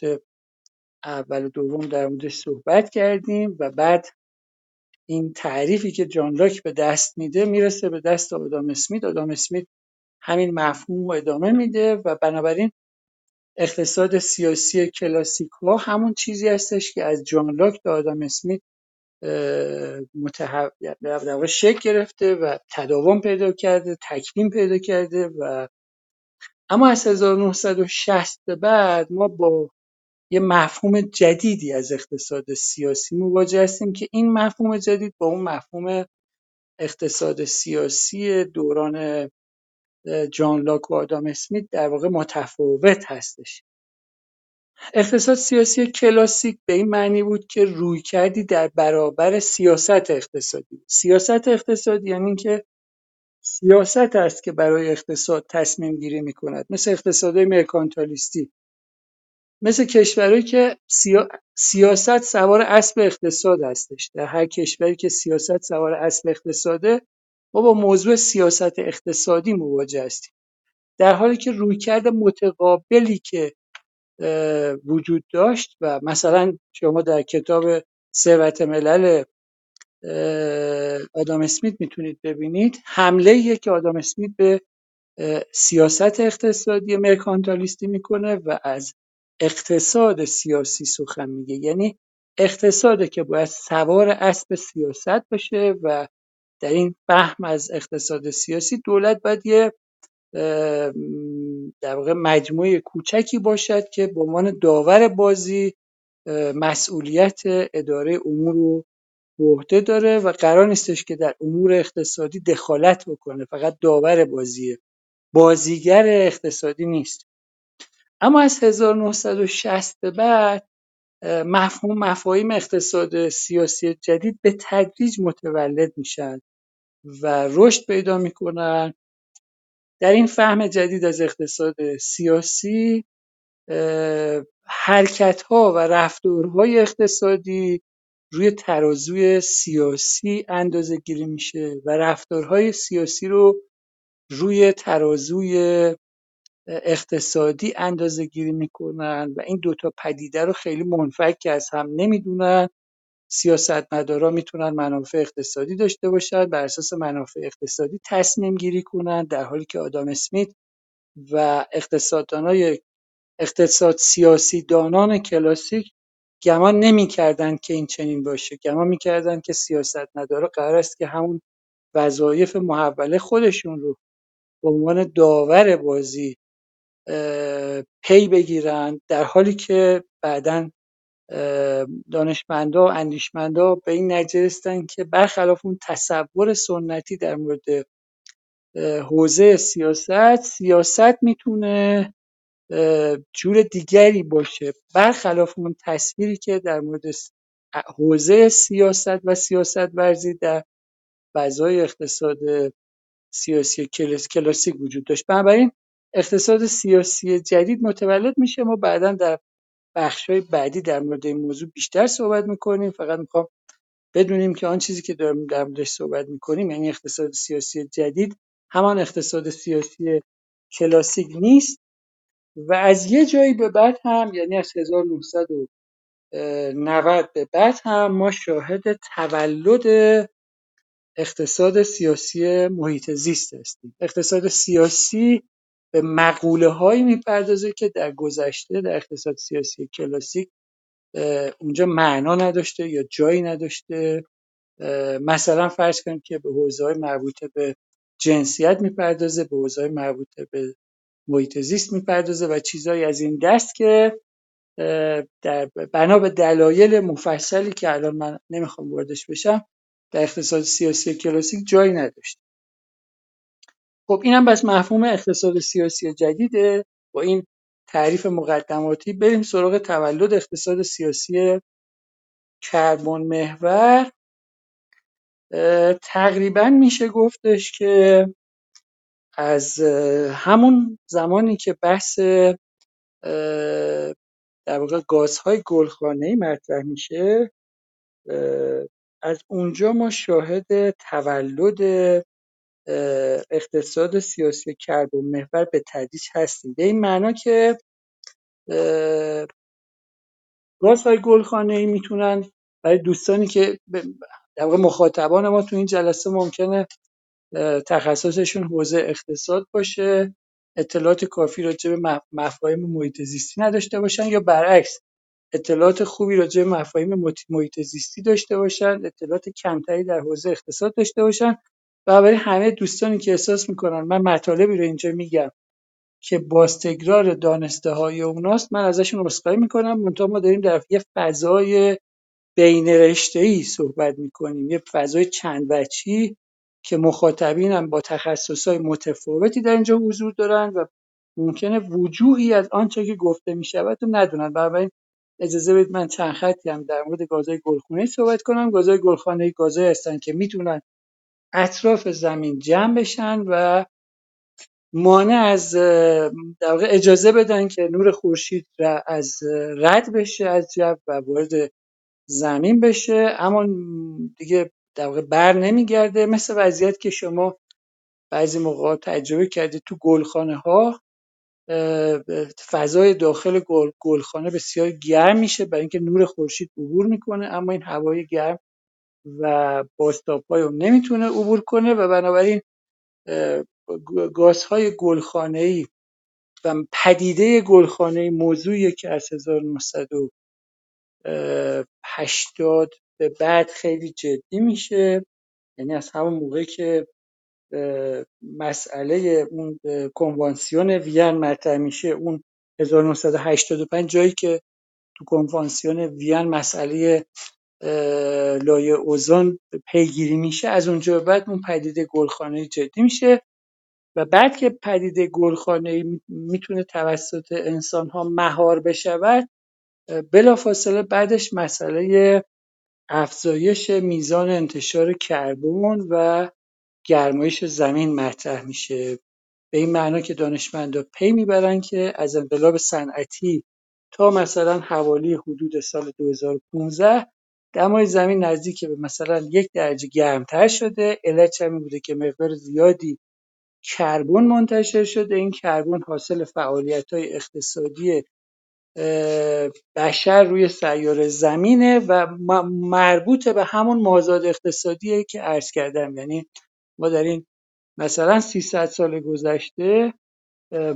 اول و دوم در موردش صحبت کردیم و بعد این تعریفی که جان لاک به دست میده می‌رسه به دست آدام اسمیت. آدام اسمیت همین مفهوم رو ادامه میده و بنابراین اقتصاد سیاسی کلاسیک ها همون چیزی هستش که از جان لاک تا آدام اسمیت متحو... در شکل گرفته و تداوم پیدا کرده تکوین پیدا کرده و اما از 1960 به بعد ما با یه مفهوم جدیدی از اقتصاد سیاسی مواجه هستیم که این مفهوم جدید با اون مفهوم اقتصاد سیاسی دوران جان لاک و آدام اسمیت در واقع متفاوت هستش. اقتصاد سیاسی کلاسیک به این معنی بود که روی کردی در برابر سیاست اقتصادی سیاست اقتصادی یعنی اینکه سیاست است که برای اقتصاد تصمیم گیری می کند مثل اقتصادهای مرکانتالیستی. مثل کشورهایی که سیا... سیاست سوار اسب اقتصاد هستش. در هر کشوری که سیاست سوار اسب اقتصاده ما با موضوع سیاست اقتصادی مواجه هستیم. در حالی که رویکرد متقابلی که وجود داشت و مثلا شما در کتاب ثروت ملل آدام اسمیت می‌تونید ببینید. حمله که آدام اسمیت به سیاست اقتصادی مرکانتالیستی می‌کنه و از اقتصاد سیاسی سخن میگه. یعنی اقتصاد که باید سوار اسب سیاست باشه و در این فهم از اقتصاد سیاسی دولت باید یه در واقع مجموعه کوچکی باشد که به عنوان داور بازی مسئولیت اداره امور رو عهده داره و قرار نیستش که در امور اقتصادی دخالت بکنه. فقط داور بازیه. بازیگر اقتصادی نیست. اما از 1960 به بعد مفهوم مفاهیم اقتصاد سیاسی جدید به تدریج متولد میشن و رشد پیدا می‌کنن. در این فهم جدید از اقتصاد سیاسی حرکت ها و رفتارهای اقتصادی روی ترازوی سیاسی اندازه گیری میشه و رفتارهای سیاسی رو روی ترازوی اقتصادی اندازه گیری می‌کنن و این دوتا پدیده رو خیلی منفک از هم نمی‌دونن. سیاستمدارا می‌تونن منافع اقتصادی داشته باشن بر اساس منافع اقتصادی تصمیم گیری کنن در حالی که آدام اسمیت و اقتصاددانای اقتصاد سیاسی دانان کلاسیک گمان نمی‌کردند که این چنین باشه. گمان می‌کردند که سیاستمدارا قرار است که همون وظایف محوله خودشون رو به عنوان داور بازی پی بگیرن در حالی که بعدا دانشمندا و اندیشمندا به این نتیجه رسیدن که برخلاف اون تصور سنتی در مورد حوزه سیاست سیاست می‌تونه جور دیگری باشه. برخلاف اون تصویری که در مورد حوزه سیاست و سیاست ورزی در فضای اقتصاد سیاسی کلاسیک وجود داشت. بنابراین اقتصاد سیاسی جدید متولد میشه. ما بعدا در بخش های بعدی در مورد این موضوع بیشتر صحبت می‌کنیم. فقط می‌خوام بدونیم که آن چیزی که داریم در موردش صحبت می‌کنیم یعنی اقتصاد سیاسی جدید همان اقتصاد سیاسی کلاسیک نیست و از یه جایی به بعد هم یعنی از 1990 به بعد هم ما شاهد تولد اقتصاد سیاسی محیط زیست هستیم. اقتصاد سیاسی به مقوله هایی می‌پردازه که در گذشته در اقتصاد سیاسی کلاسیک اونجا معنا نداشته یا جایی نداشته. مثلا فرض کنید که به حوزه مربوط به جنسیت می‌پردازه به حوزه مربوط به محیط زیست می‌پردازه و چیزهایی از این دست که در بنا به دلایل مفصلی که الان من نمی‌خوام واردش بشم در اقتصاد سیاسی کلاسیک جایی نداشت خب اینم بس مفهوم اقتصاد سیاسی جدیده. با این تعریف مقدماتی بریم سراغ تولد اقتصاد سیاسی کربن محور. تقریبا میشه گفتش که از همون زمانی که بحث در واقع گازهای گلخانه‌ای مطرح میشه از اونجا ما شاهد تولد اقتصاد سیاسی کربن محور به تدریج هستیم. به این معنا که گازهای گلخانه‌ای می‌تونن برای دوستانی که در واقع مخاطبان ما تو این جلسه ممکنه تخصصشون حوزه اقتصاد باشه اطلاعات کافی راجع به مفاهیم محیط زیستی نداشته باشن یا برعکس اطلاعات خوبی راجع به مفاهیم محیط زیستی داشته باشن اطلاعات کمتری در حوزه اقتصاد داشته باشن و برای همه دوستانی که احساس می‌کنن. من مطالبی رو اینجا میگم که باستکرار دانسته های اوناست. من ازشون عذرخواهی می‌کنم. منتها ما داریم در یه فضای بین ای صحبت می‌کنیم. یه فضای چند وجهی که مخاطبین هم با های متفاوتی در اینجا حضور دارن و ممکنه وجوهی از آنچه که گفته می‌شود رو ندونن. بنابراین اجازه بدید من چند خطی هم در مورد گازهای گلخانه‌ای صحبت کنم. گازهای گلخانه‌ای گازهایی هستن که می‌تونن اطراف زمین جمع بشن و مانع از در اجازه بدن که نور خورشید از رد بشه از جو و وارد زمین بشه. اما دیگه در واقع بر نمیگرده. مثل وضعیت که شما بعضی موقع تجربه کردید تو گلخانه ها فضای داخل گل، گلخانه بسیار گرم میشه. برای اینکه نور خورشید عبور می‌کنه اما این هوای گرم و باستابهای رو نمی‌تونه عبور کنه و بنابراین گازهای گلخانه‌ای و پدیده گلخانه‌ای موضوعیه که از 1980 به بعد خیلی جدی میشه یعنی از همون موقعی که مسئله اون کنوانسیون وین مطرح میشه اون 1985 جایی که تو کنوانسیون وین مسئله لایه اوزون پیگیری میشه. از اونجا بعد اون پدیده گلخانه جدی میشه و بعد که پدیده گلخانه می‌تونه توسط انسان ها مهار بشود بلافاصله بعدش مسئله افزایش میزان انتشار کربن و گرمایش زمین مطرح میشه. به این معنا که دانشمندا پی می‌برن که از انقلاب صنعتی تا مثلا حوالی حدود سال 2015 دمای زمین نزدیک به مثلا یک درجه گرمتر شده. علتش همین بوده که مقدار زیادی کربن منتشر شده. این کربن حاصل فعالیت های اقتصادی بشر روی سیاره زمینه و مربوط به همون مازاد اقتصادیه که عرض کردم. یعنی ما در این مثلا 300 سال گذشته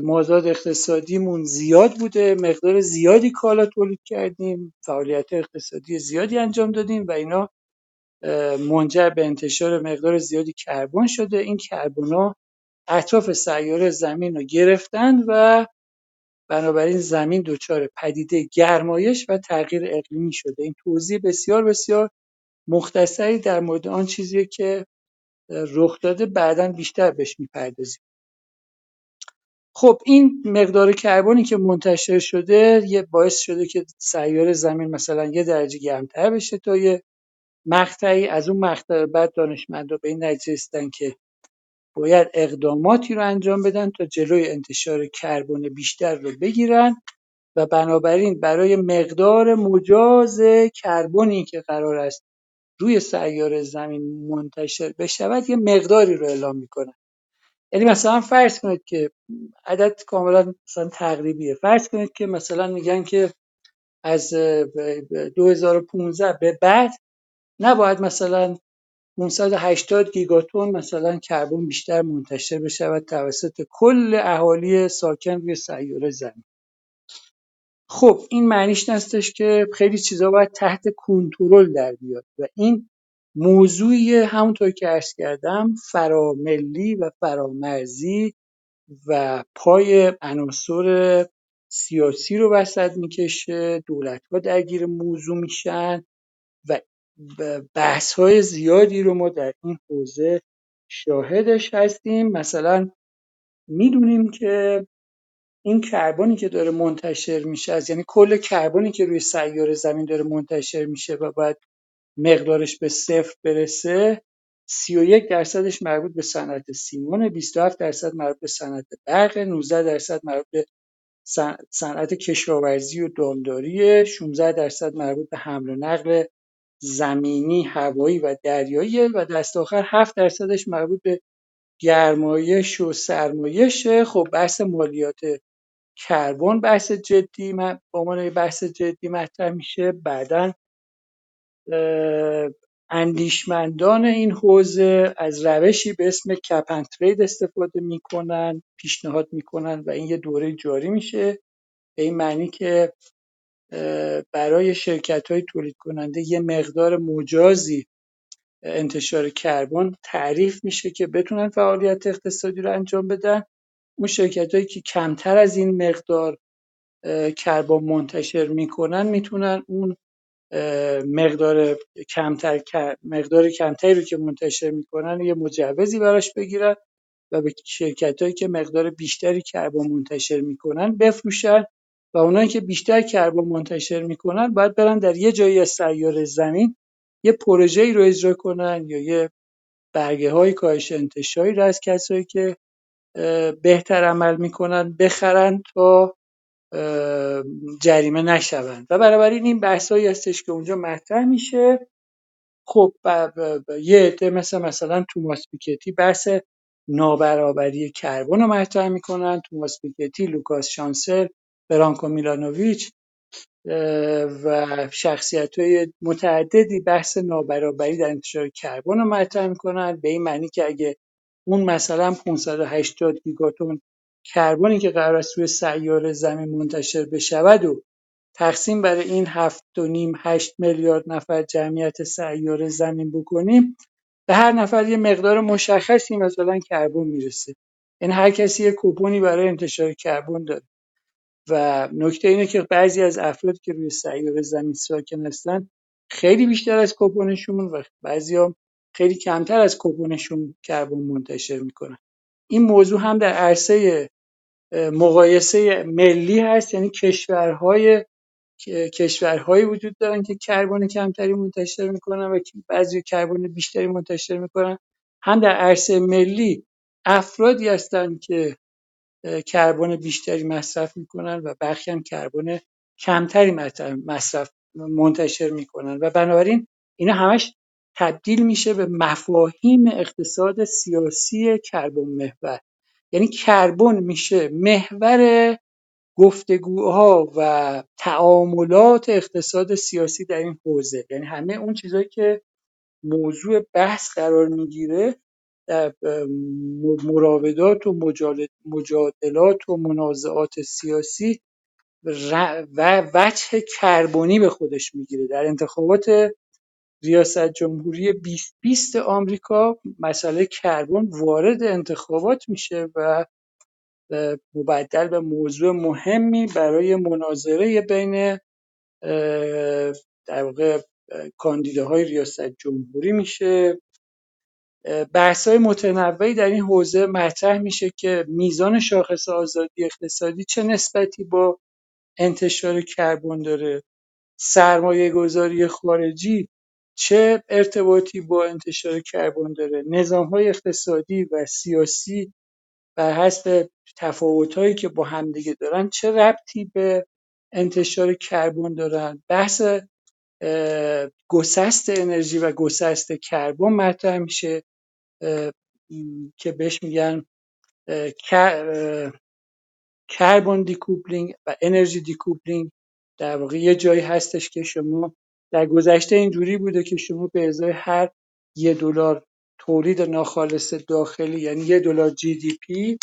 مازاد اقتصادیمون زیاد بوده مقدار زیادی کالا تولید کردیم فعالیت اقتصادی زیادی انجام دادیم و اینا منجر به انتشار مقدار زیادی کربن شده. این کربن اطراف سیاره زمین رو گرفتن و بنابراین زمین دچار پدیده گرمایش و تغییر اقلیمی شده. این توضیح بسیار بسیار مختصری در مورد آن چیزیه که رخ داده بعدا بیشتر بهش می‌پردازیم. خب این مقدار کربنی که منتشر شده یه باعث شده که سیاره زمین مثلا یه درجه گرمتر بشه تا یه مقطعی از اون مقطع بعد دانشمندا به این نتیجه که باید اقداماتی رو انجام بدن تا جلوی انتشار کربن بیشتر رو بگیرن و بنابراین برای مقدار مجاز کربنی که قرار است روی سیاره زمین منتشر بشود یه مقداری رو اعلام می‌کنن. یعنی مثلا فرض کنید که عدد کاملا مثلا تقریبیه. فرض کنید که مثلا میگن که از 2015 به بعد نباید مثلا 580 گیگاتون مثلا کربن بیشتر منتشر بشود توسط کل اهالی ساکن روی سیاره زمین. خب این معنیش نستش که خیلی چیزا باید تحت کنترل در بیاد و این موضوعی همونطور که عرض کردم فراملی و فرامرزی و پای عناصر سیاسی رو وسط می‌کشه دولت ها درگیر موضوع میشن و بحث های زیادی رو ما در این حوزه شاهدش هستیم. مثلا می‌دونیم که این کربنی که داره منتشر میشه از یعنی کل کربنی که روی سیاره زمین داره منتشر میشه و باید مقدارش به صفر برسه 31 درصدش مربوط به صنعت سیمان 27 درصد مربوط به صنعت برق 19 درصد مربوط به صنعت کشاورزی و دامداری 16 درصد مربوط به حمل و نقل زمینی هوایی و دریایی و دست آخر 7 درصدش مربوط به گرمایش و سرمایشه خب بحث مالیات کربن بحث جدی به عنوان بحث جدی مطرح میشه. بعدا اندیشمندان این حوزه از روشی به اسم کپ ترید استفاده می‌کنن پیشنهاد می‌کنن و این یه دوره جاری میشه. به این معنی که برای شرکت های تولید کننده یه مقدار مجازی انتشار کربن تعریف میشه که بتونن فعالیت اقتصادی رو انجام بدن. اون شرکت هایی که کمتر از این مقدار کربن منتشر می‌کنن می‌تونن اون مقدار کمتر مقدار کمتری رو که منتشر می‌کنن یه مجوزی براش بگیرن و به شرکت هایی که مقدار بیشتری کربن منتشر می‌کنن بفروشن و اونایی که بیشتر کربن منتشر می‌کنن باید برن در یه جایی از سیاره زمین یه پروژه‌ای رو اجرا کنن یا یه برگه های کاهش انتشاری رو از کسایی که بهتر عمل می‌کنن بخرن تا جریمه نشوند. و بنابراین این بحثایی هستش که اونجا مطرح میشه. خب یه عده مثل مثلا توماس پیکتی بحث نابرابری کربن رو مطرح می‌کنن. توماس پیکتی لوکاس شانسل برانکو میلانوویچ و شخصیت های متعددی بحث نابرابری در انتشار کربن رو مطرح می‌کنن. به این معنی که اگه اون مثلا 580 گیگاتون کربنی که قرار است روی سیاره زمین منتشر بشود و تقسیم بر این هفت و نیم هشت میلیارد نفر جمعیت سیاره زمین بکنیم به هر نفر یه مقدار مشخصی مثلا کربن می‌رسه. این هر کسی یه کوپونی برای انتشار کربن داره. و نکته اینه که بعضی از افراد که روی سیاره زمین ساکن هستن خیلی بیشتر از کوپونشون و بعضی هم خیلی کمتر از کوپونشون کربن منتشر می‌کنن. این موضوع هم در عرصه مقایسه ملی هست یعنی کشورهای کشورهایی وجود دارن که کربن کمتری منتشر می‌کنن و بعضی کربن بیشتری منتشر می‌کنن. هم در عرصه ملی افرادی هستند که کربن بیشتری مصرف می‌کنن و برخی هم کربن کمتری مصرف منتشر می‌کنن و بنابراین اینا همش تبدیل میشه به مفاهیم اقتصاد سیاسی کربن محور. یعنی کربن میشه محور گفتگوها و تعاملات اقتصاد سیاسی در این حوزه. یعنی همه اون چیزهایی که موضوع بحث قرار می‌گیره در مراودات و مجادلات و منازعات سیاسی و وجه کربنی به خودش می‌گیره. در انتخابات ریاست جمهوری 2020 آمریکا مسئله کربن وارد انتخابات میشه و مبدل به موضوع مهمی برای مناظره بین در واقع کاندیداهای ریاست جمهوری میشه. بحث های متنوعی در این حوزه مطرح میشه که میزان شاخص آزادی اقتصادی چه نسبتی با انتشار کربن داره. سرمایه گذاری خارجی چه ارتباطی با انتشار کربن داره؟ نظام های اقتصادی و سیاسی بر حسب تفاوتهایی که با همدیگه دارن چه ربطی به انتشار کربن دارن؟ بحث گسست انرژی و گسست کربن مطرح میشه که بهش میگن carbon decoupling و energy decoupling در واقع یه جایی هستش که شما در گذشته اینجوری بوده که شما به ازای هر یه دلار تولید ناخالص داخلی یعنی یه دلار جی دی پی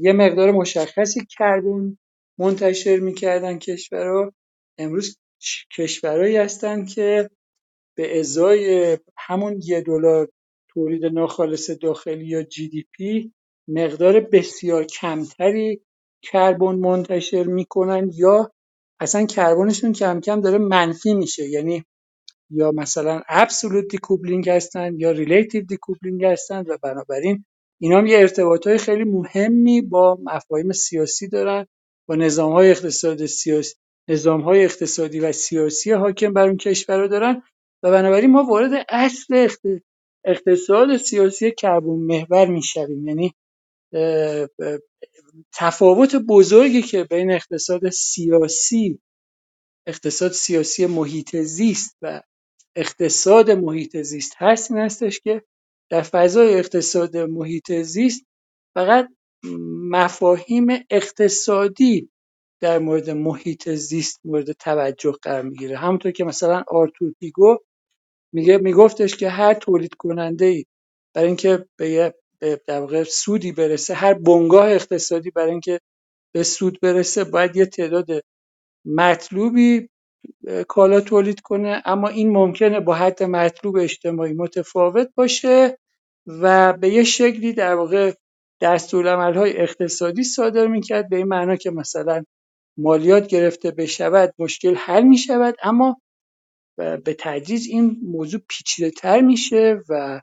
یه مقدار مشخصی کربن منتشر می‌کردن کشورها. امروز کشورهایی هستن که به ازای همون یه دلار تولید ناخالص داخلی یا جی دی پی مقدار بسیار کمتری کربن منتشر می‌کنن یا اصلا کربنشون کم کم داره منفی میشه. یعنی یا مثلا absolute decoupling هستن یا relative decoupling هستن و بنابراین اینا هم یه ارتباط های خیلی مهمی با مفاهیم سیاسی دارن با نظام های اقتصاد سیاسی نظام های اقتصادی و سیاسی حاکم بر اون کشور دارن و بنابراین ما وارد اصل اقتصاد سیاسی کربن محور می‌شویم. یعنی تفاوت بزرگی که بین اقتصاد سیاسی اقتصاد سیاسی محیط زیست و اقتصاد محیط زیست هست این هستش که در فضای اقتصاد محیط زیست فقط مفاهیم اقتصادی در مورد محیط زیست مورد توجه قرار می‌گیره. همونطور که مثلا آرتور پیگو میگه میگفتش که هر تولید کننده ای برای اینکه به در واقع سودی برسه هر بنگاه اقتصادی برای اینکه به سود برسه باید یه تعداد مطلوبی کالا تولید کنه. اما این ممکنه با حد مطلوب اجتماعی متفاوت باشه و به یه شکلی در واقع های اقتصادی صادر می‌کرد. به این معنا که مثلا مالیات گرفته بشود مشکل حل می‌شود اما به تدریج این موضوع پیچیده تر میشه و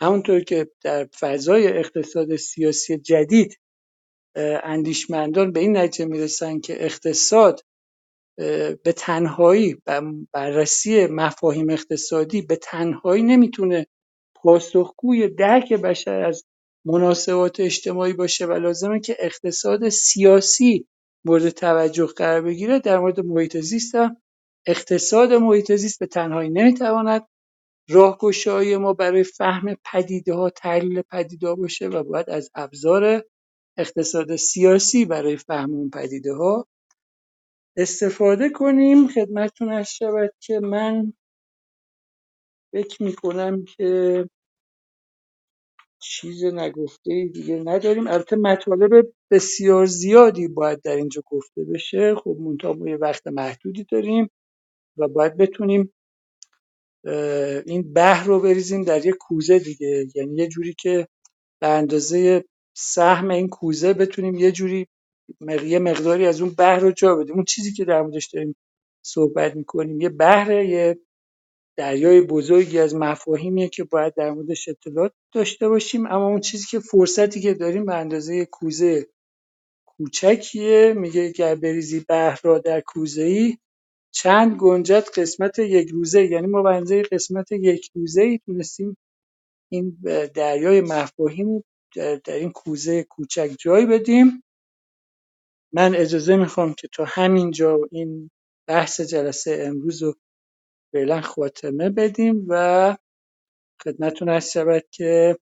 همونطور که در فضای اقتصاد سیاسی جدید اندیشمندان به این نتیجه می‌رسن که اقتصاد به تنهایی بررسی مفاهیم اقتصادی به تنهایی نمی‌تونه پاسخگوی درک بشر از مناسبات اجتماعی باشه و لازمه که اقتصاد سیاسی مورد توجه قرار بگیره. در مورد محیط زیست اقتصاد محیط زیست به تنهایی نمی‌تواند راهگشایی ما برای فهم پدیده ها تحلیل پدیده باشه و باید از ابزار اقتصاد سیاسی برای فهم اون پدیده ها استفاده کنیم. خدمتتون عرض شود که من فکر می‌کنم که چیز نگفته دیگه نداریم. البته مطالب بسیار زیادی باید در اینجا گفته بشه. خب منتها ما یه وقت محدودی داریم و باید بتونیم این بحر رو بریزیم در یه کوزه دیگه. یعنی یه جوری که به اندازه سهم این کوزه بتونیم یه جوری یه مقداری از اون بحر رو جا بدیم. اون چیزی که در موردش داریم صحبت می‌کنیم یه بحر یه دریای بزرگی از مفاهیمیه که باید در موردش اطلاعات داشته باشیم. اما اون چیزی که فرصتی که داریم به اندازه کوزه کوچکیه. میگه اگر بریزی بحر را در کوزه ای چند گنجت قسمت یک روزه یعنی ما به اندازه قسمت یک روزه ای تونستیم این دریای مفاهیم رو در این کوزه کوچک جای بدیم. من اجازه می‌خوام که تا همینجا این بحث جلسه امروز رو فعلا خاتمه بدیم و خدمتون هست شود که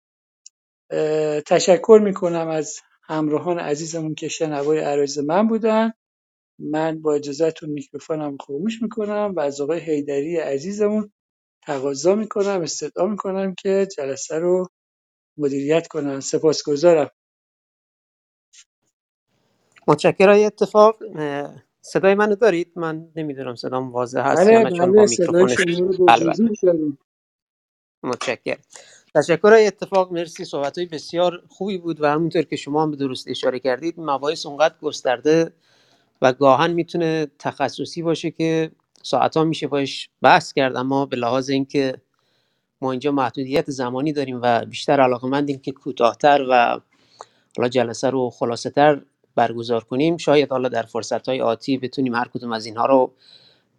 تشکر می‌کنم از همراهان عزیزمون که شنوای عرایز من بودن. من با اجازهتون میکروفونم خاموش می‌کنم و از آقای حیدری عزیزمون تقاضا می‌کنم استدعا می‌کنم که جلسه رو مدیریت کنن. سپاسگزارم. متشکرم. اتفاق صدای منو دارید؟ من نمی‌دونم صدام واضح هست یا بله نه چون با بله صدای میکروفونش شما رو البته شدیم متشکرم. تشکر اتفاق مرسی. صحبت های بسیار خوبی بود و همونطور که شما هم به درست اشاره کردید مباحث اونقدر گسترده و گاهن می‌تونه تخصصی باشه که ساعتها میشه باش بحث کرد اما به لحاظ اینکه ما اینجا محدودیت زمانی داریم و بیشتر علاقه که کوتاهتر و حالا جلسه رو خلاصه تر برگزار کنیم شاید حالا در فرصت های آتی بتونیم هر کدوم از اینها رو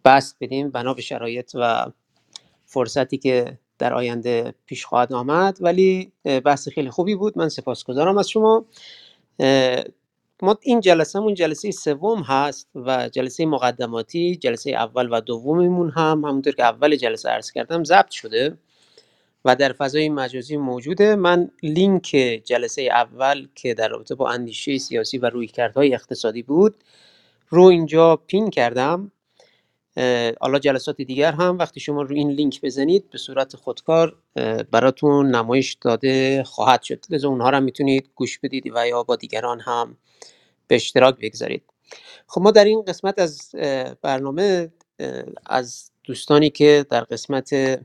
بست بدیم. بنا به شرایط و فرصتی که در آینده پیش خواهد آمد. ولی بحث خیلی خوبی بود. من سپاسگزارم از شما. ما این جلسهمون جلسه سوم هست و جلسه مقدماتی جلسه اول و دومیمون هم همونطور که اول جلسه عرض کردم ضبط شده و در فضای مجازی موجوده. من لینک جلسه اول که در رابطه با اندیشه سیاسی و رویکردهای اقتصادی بود رو اینجا پین کردم. حالا جلسات دیگر هم. وقتی شما رو این لینک بزنید به صورت خودکار براتون نمایش داده خواهد شد. لذا اونها رو می‌تونید گوش بدید و یا با دیگران هم به اشتراک بگذارید. خب ما در این قسمت از برنامه از دوستانی که در قسمت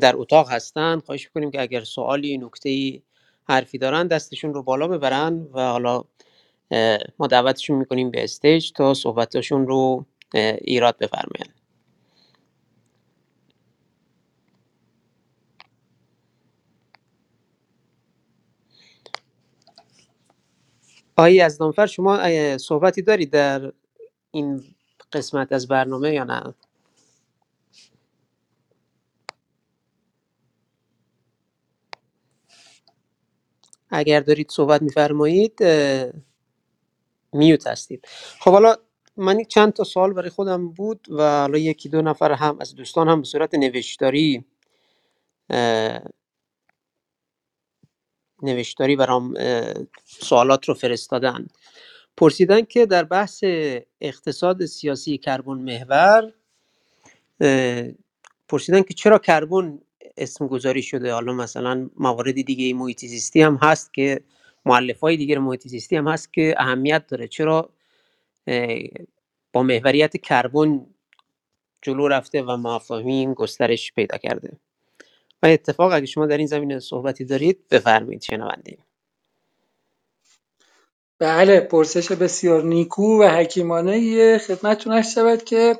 در اتاق هستن خواهش می‌کنیم که اگر سوالی نکته حرفی دارن دستشون رو بالا ببرن و حالا ما دعوتشون می‌کنیم به استیج تا صحبتاشون رو ایراد بفرماین آقای یزدانفر شما صحبتی دارید در این قسمت از برنامه یا نه؟ اگر دارید صحبت میفرمایید میوت هستید. خب حالا من چند تا سوال برای خودم بود و حالا یکی دو نفر هم از دوستان هم به صورت نوشتاری نوشتاری برام سوالات رو فرستادن. پرسیدن که در بحث اقتصاد سیاسی کربن محور پرسیدن که چرا کربن اسم گذاری شده؟ حالا مثلا موارد دیگه محیط زیستی هم هست که مؤلفه های دیگه محیط زیستی هم هست که اهمیت داره. چرا با محوریت کربن جلو رفته و مفاهیم گسترش پیدا کرده. و اتفاق اگه شما در این زمینه صحبتی دارید بفرمایید شنونده بله پرسش بسیار نیکو و حکیمانه خدمتتون عرض شود که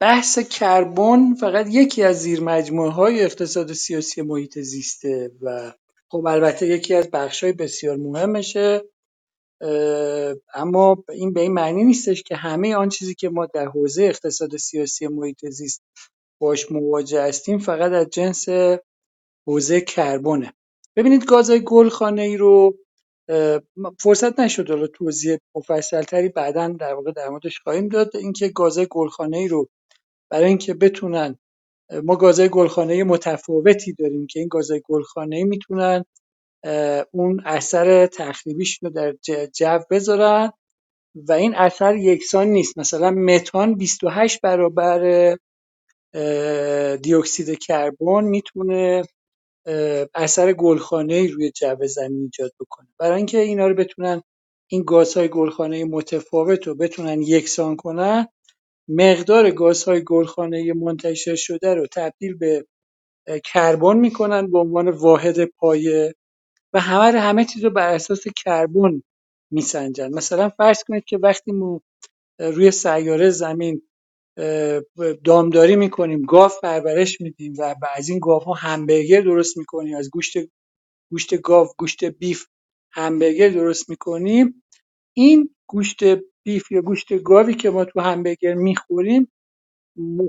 بحث کربن فقط یکی از زیرمجموعه های اقتصاد سیاسی محیط زیسته و خب البته یکی از بخش های بسیار مهمشه. اما این به این معنی نیستش که همه آن چیزی که ما در حوزه اقتصاد سیاسی محیط زیست باش مواجه هستیم فقط از جنس حوزه کربونه ببینید گازهای گلخانه ای رو فرصت نشد حالا توضیح مفصل تری بعدا در واقع در موردش خواهیم داد. اینکه گازهای گلخانه ای رو برای اینکه بتونن ما گازهای گلخانه متفاوتی داریم که این گازهای گلخانه ای می‌تونن اون اثر تخریبیش رو در جو بذارن و این اثر یکسان نیست. مثلا متان 28 برابر دیوکسید کربن می‌تونه اثر گلخانه‌ای روی جو زمین ایجاد بکنه. برای اینکه اینا رو بتونن این گازهای گلخانه متفاوت رو بتونن یکسان کنن مقدار گازهای گلخانه منتشر شده رو تبدیل به کربن می‌کنن به عنوان واحد پایه و همه همه چیز رو بر اساس کربن میسنجن. مثلا فرض کنید که وقتی ما روی سیاره زمین دامداری می‌کنیم گاو پرورش میدیم و از این گاو ها همبرگر درست می‌کنیم از گوشت گوشت گاو گوشت بیف همبرگر درست می‌کنیم این گوشت بیف یا گوشت گاوی که ما تو همبرگر می‌خوریم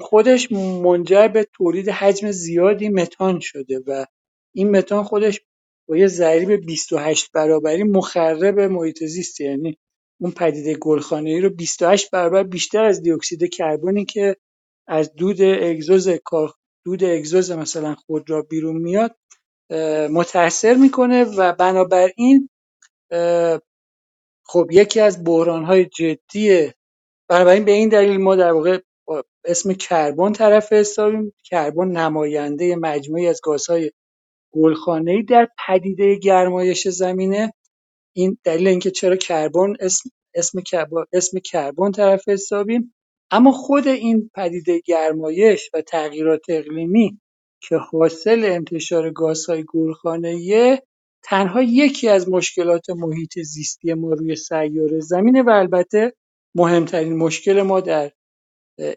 خودش منجر به تولید حجم زیادی متان شده و این متان خودش یه ضریب 28 برابری مخرب محیط زیست یعنی اون پدیده گلخانه‌ای رو 28 برابر بیشتر از دی اکسید کربنی که از دود اگزوز کار دود اگزوز مثلا خودرو بیرون میاد متاثر می‌کنه و بنابراین خب یکی از بحرانهای جدی بنابراین به این دلیل ما در واقع اسم کربن طرف حسابیم. کربن نماینده مجموعی از گازهای گلخانه‌ای در پدیده گرمایش زمینه. این دلیل اینکه چرا کربن اسم اسم کربن اسم کربن طرف حسابیم. اما خود این پدیده گرمایش و تغییرات اقلیمی که حاصل انتشار گازهای گلخانه‌ای تنها یکی از مشکلات محیط زیستی ما روی سیاره زمینه و البته مهمترین مشکل ما در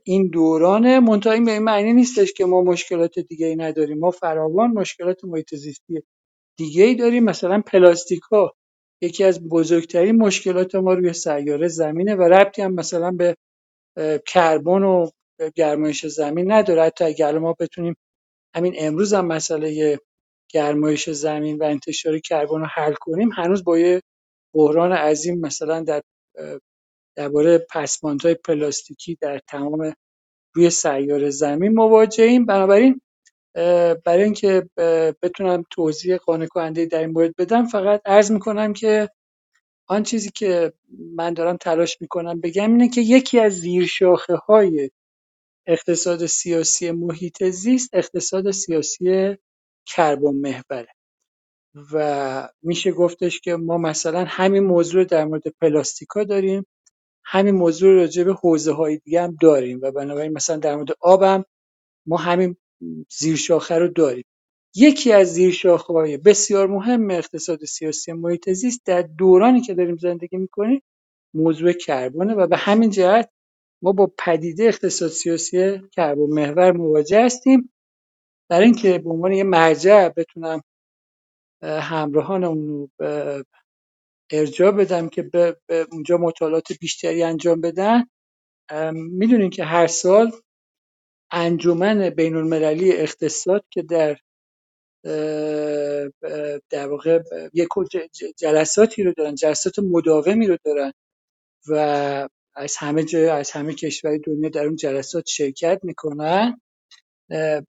این دوران منتها به این معنی نیستش که ما مشکلات دیگه ای نداریم. ما فراوان مشکلات محیط زیستی دیگه ای داریم. مثلا پلاستیک ها یکی از بزرگترین مشکلات ما روی سیاره زمینه و ربطی هم مثلا به کربن و گرمایش زمین نداره. حتی اگر ما بتونیم همین امروز هم مسئله گرمایش زمین و انتشار کربن رو حل کنیم هنوز با یه بحران عظیم مثلا در درباره پسماندهای پلاستیکی در تمام روی سیاره زمین مواجهیم. بنابراین برای اینکه بتونم توضیح قانع کننده در این مورد بدم فقط عرض می‌کنم که آن چیزی که من دارم تلاش می‌کنم بگم اینه که یکی از زیرشاخه های اقتصاد سیاسی محیط زیست اقتصاد سیاسی کربن محوره و میشه گفتش که ما مثلا همین موضوع در مورد پلاستیکا داریم. همین موضوع راجع به حوزه های دیگه هم داریم و بنابراین مثلا در مورد آبم ما همین زیرشاخه رو داریم. یکی از زیرشاخه‌های بسیار مهم اقتصاد سیاسی محیط زیست در دورانی که داریم زندگی می‌کنیم موضوع کربونه و به همین جهت ما با پدیده اقتصاد سیاسی کربن محور مواجه هستیم. برای اینکه به عنوان یه مرجع بتونم همراهان اون ارجاع بدم که به اونجا مطالعات بیشتری انجام بدن. می‌دونیم که هر سال انجمن بین المللی اقتصاد که در در واقع یک جلساتی رو دارن جلسات مداومی رو دارن و از همه جای از همه کشور دنیا در اون جلسات شرکت می‌کنن.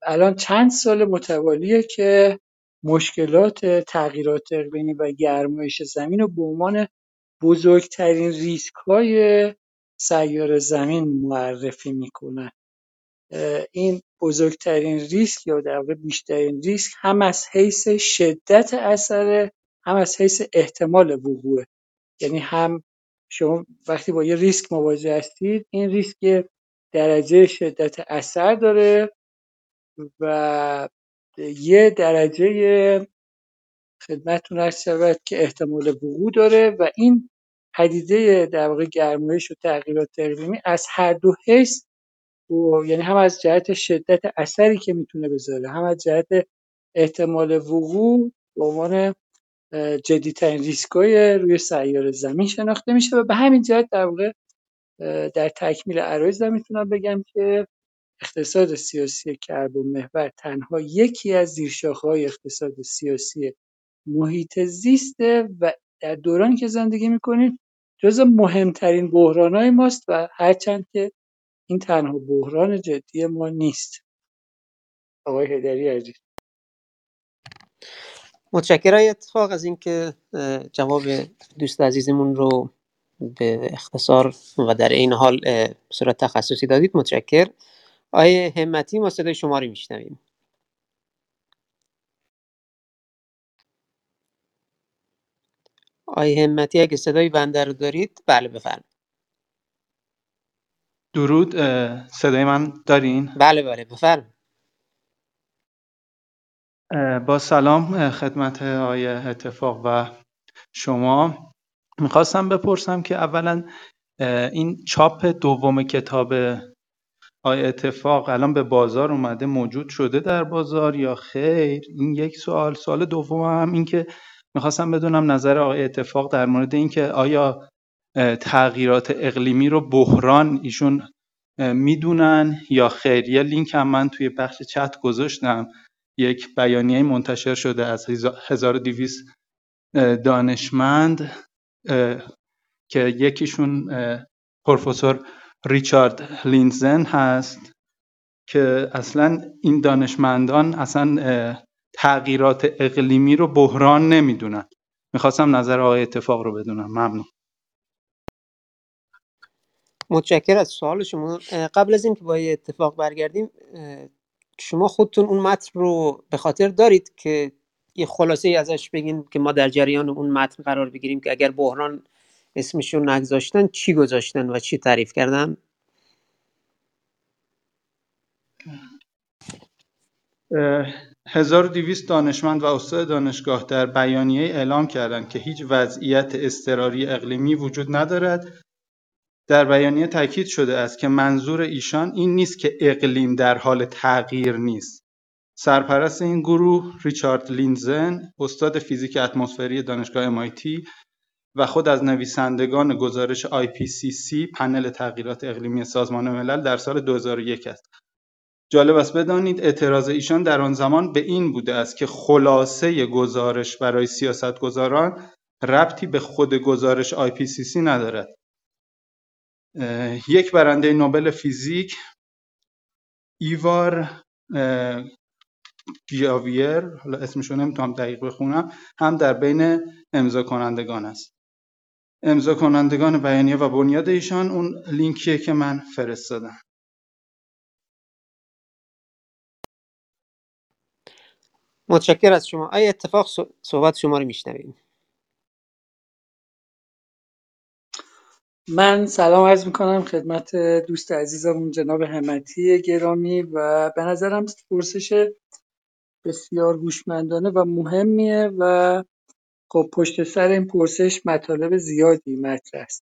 الان چند سال متوالیه که مشکلات تغییرات اقلیمی و گرمایش زمین رو به عنوان بزرگترین ریسک های سیار زمین معرفی می‌کنن این بزرگترین ریسک یا در واقع بیشترین ریسک هم از حیث شدت اثر هم از حیث احتمال وقوع یعنی هم شما وقتی با یه ریسک مواجه هستید این ریسک درجه شدت اثر داره و یه درجه خدمتتون هست شود که احتمال وقوع داره و این پدیده در واقع گرمایش و تغییرات اقلیمی از هر دو حیث و یعنی هم از جهت شدت اثری که می‌تونه بذاره هم از جهت احتمال وقوع به عنوان جدیترین ریسکای روی سیاره زمین شناخته میشه و به همین جهت در واقع در تکمیل عرایزم می‌تونم بگم که اقتصاد سیاسی کربن محور تنها یکی از زیرشاخه‌های اقتصاد سیاسی محیط زیسته و در دورانی که زندگی می‌کنیم جز مهمترین بحرانهای ماست و هرچند که این تنها بحران جدی ما نیست. آقای هدری عزیز. متشکرم. اتفاق از اینکه جواب دوست عزیزمون رو به اختصار و در این حال صورت تخصصی دادید. متشکر آیه همتی ما صدای شما رو میشنویم. آیه همتی اگه صدای بنده رو دارید بله بفرمایید. درود صدای من دارین؟ بله بله بفرمایید. با سلام خدمت آقای اتفاق و شما. می‌خواستم بپرسم که اولا این چاپ دوم کتاب آقای اتفاق الان به بازار اومده موجود شده در بازار یا خیر؟ این یک سوال. سوال دوم هم این که می‌خواستم بدونم نظر آقای اتفاق در مورد اینکه آیا تغییرات اقلیمی رو بحران ایشون می‌دونن یا خیر؟ یه لینک هم من توی بخش چت گذاشتم. یک بیانیه منتشر شده از 1200 دانشمند که یکیشون پروفسور ریچارد لینزن هست که اصلا این دانشمندان اصلا تغییرات اقلیمی رو بحران نمی‌دونن. می‌خواستم نظر آقای اتفاق رو بدونم. ممنون. متشکر از سوال شما قبل از اینکه با اتفاق برگردیم شما خودتون اون متن رو به خاطر دارید که یه خلاصه ازش بگین که ما در جریان اون متن قرار بگیریم که اگر بحران اسمشون نگذاشتن چی گذاشتن و چی تعریف کردن؟ 1200 دانشمند و استاد دانشگاه در بیانیه اعلام کردند که هیچ وضعیت اضطراری اقلیمی وجود ندارد. در بیانیه تاکید شده است که منظور ایشان این نیست که اقلیم در حال تغییر نیست. سرپرست این گروه ریچارد لینزن استاد فیزیک اتمسفری دانشگاه MIT و خود از نویسندگان گزارش IPCC پنل تغییرات اقلیمی سازمان ملل در سال 2001 است. جالب است بدانید اعتراض ایشان در آن زمان به این بوده است که خلاصه گزارش برای سیاستگزاران ربطی به خود گزارش IPCC ندارد. یک برنده نوبل فیزیک ایوار گیاویر حالا اسمشو نمی‌تونم دقیق بخونم هم در بین امضا کنندگان است. امضا کنندگان بیانیه و بنیاد ایشان اون لینکیه که من فرستادم. متشکر از شما. آیا اتفاق صحبت شما رو میشنویم من سلام عرض می‌کنم خدمت دوست عزیزمون جناب همتی گرامی و به نظرم پرسش بسیار هوشمندانه و مهمیه و خب پشت سر این پرسش مطالب زیادی مطرح است.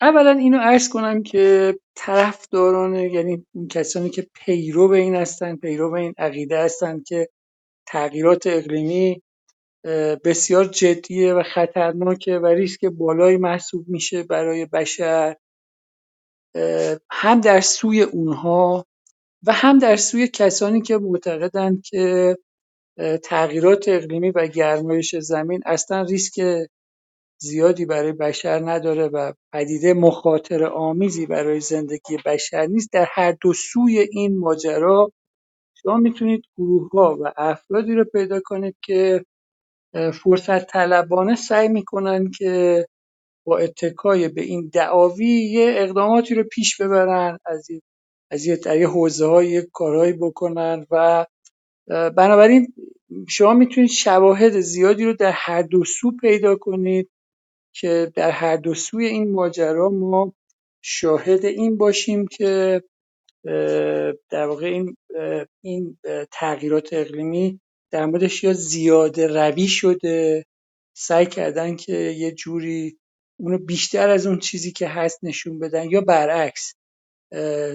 اولا اینو عرض کنم که طرفداران یعنی اون کسانی که پیرو به این هستن پیرو به این عقیده هستن که تغییرات اقلیمی بسیار جدیه و خطرناکه و ریسک بالایی محسوب میشه برای بشر هم در سوی اونها و هم در سوی کسانی که معتقدند که تغییرات اقلیمی و گرمایش زمین اصلا ریسک زیادی برای بشر نداره و پدیده مخاطر آمیزی برای زندگی بشر نیست. در هر دو سوی این ماجرا شما می‌تونید گروه ها و افرادی رو پیدا کنید که فرصت طلبانه سعی می‌کنن که با اتکای به این دعاوی یه اقداماتی رو پیش ببرن از از یه در یه حوزه های کارهایی بکنن و بنابراین شما می‌تونید شواهد زیادی رو در هر دو سو پیدا کنید که در هر دو سوی این ماجرا ما شاهد این باشیم که در واقع این این تغییرات اقلیمی در موردش یا زیاده روی شده. سعی کردن که یه جوری اونو بیشتر از اون چیزی که هست نشون بدن یا برعکس.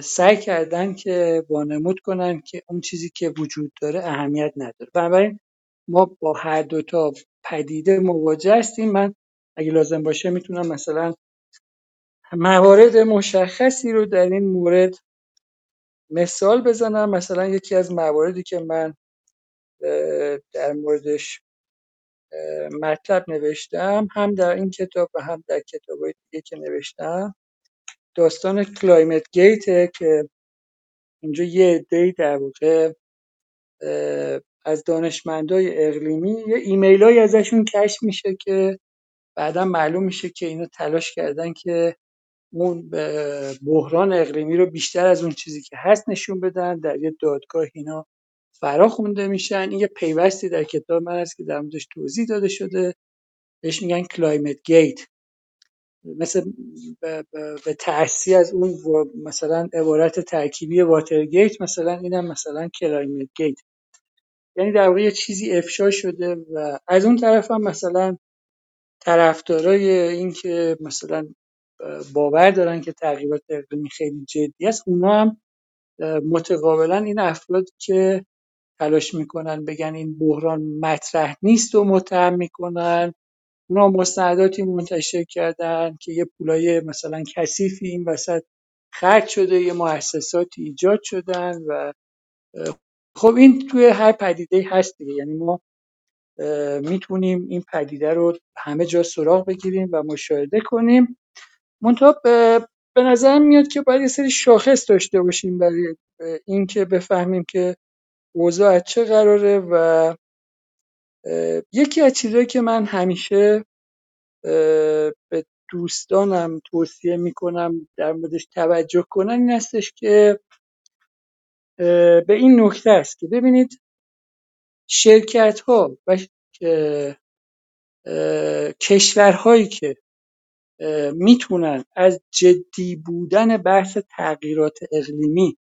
سعی کردن که وانمود کنن که اون چیزی که وجود داره اهمیت نداره. بنابراین ما با هر دوتا پدیده مواجه هستیم. من اگه لازم باشه می‌تونم مثلا موارد مشخصی رو در این مورد مثال بزنم. مثلا یکی از مواردی که من در موردش مطلب نوشتم هم در این کتاب و هم در کتابای دیگه که نوشتم. داستان کلایمت گیته که اینجا یه عده‌ای در واقع از دانشمندای اقلیمی یه ایمیلایی ازشون کشف میشه که بعدا معلوم میشه که اینا تلاش کردن که اون بحران اقلیمی رو بیشتر از اون چیزی که هست نشون بدن. در یه دادگاه اینا فرا خونده میشن. این یه پیوستی در کتاب من هست که در موردش توضیح داده شده. بهش میگن کلایمت گیت. مثل به, به تأسی از اون مثلا عبارت ترکیبی واترگیت مثلا اینم مثلا کلایمت گیت یعنی در واقع یه چیزی افشا شده و از اون طرف هم مثلا طرفدارای این که مثلا باور دارن که تغییرات اقلیمی خیلی جدی است اونا هم متقابلا این افراد که تلاش می‌کنن بگن این بحران مطرح نیست و متهم می‌کنن. اونا مستنداتی منتشر کردن که یه پولای مثلا کثیفی این وسط خرج شده یه مؤسساتی ایجاد شدن و خب این توی هر پدیده هست دیگه. یعنی ما می‌تونیم این پدیده رو همه جا سراغ بگیریم و مشاهده کنیم. منتها به نظر میاد که باید یه سری شاخص داشته باشیم برای اینکه بفهمیم که اوضاع چه قراره و یکی از چیزهایی که من همیشه به دوستانم توصیه می‌کنم در موردش توجه کنن این هستش که به این نکته است که ببینید شرکت ها و کشورهایی که می‌تونن از جدی بودن بحث تغییرات اقلیمی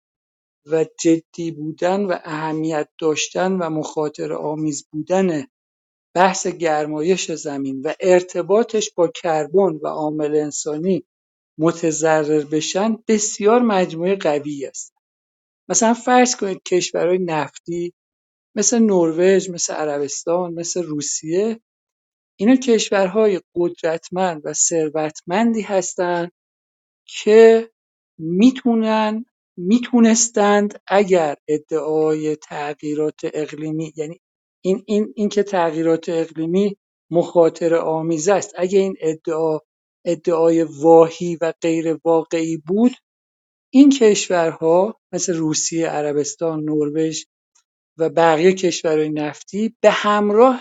و جدی بودن و اهمیت داشتن و مخاطر آمیز بودن بحث گرمایش زمین و ارتباطش با کربن و عامل انسانی متضرر بشن بسیار مجموعه قوی است. مثلا فرض کنید کشورهای نفتی مثل نروژ مثل عربستان مثل روسیه اینا کشورهای قدرتمند و ثروتمندی هستند که می‌تونن می‌تونستند اگر ادعای تغییرات اقلیمی یعنی این این این که تغییرات اقلیمی مخاطر آمیز است. اگه این ادعا ادعای واهی و غیر واقعی بود این کشورها مثل روسیه، عربستان، نروژ و بقیه کشورهای نفتی به همراه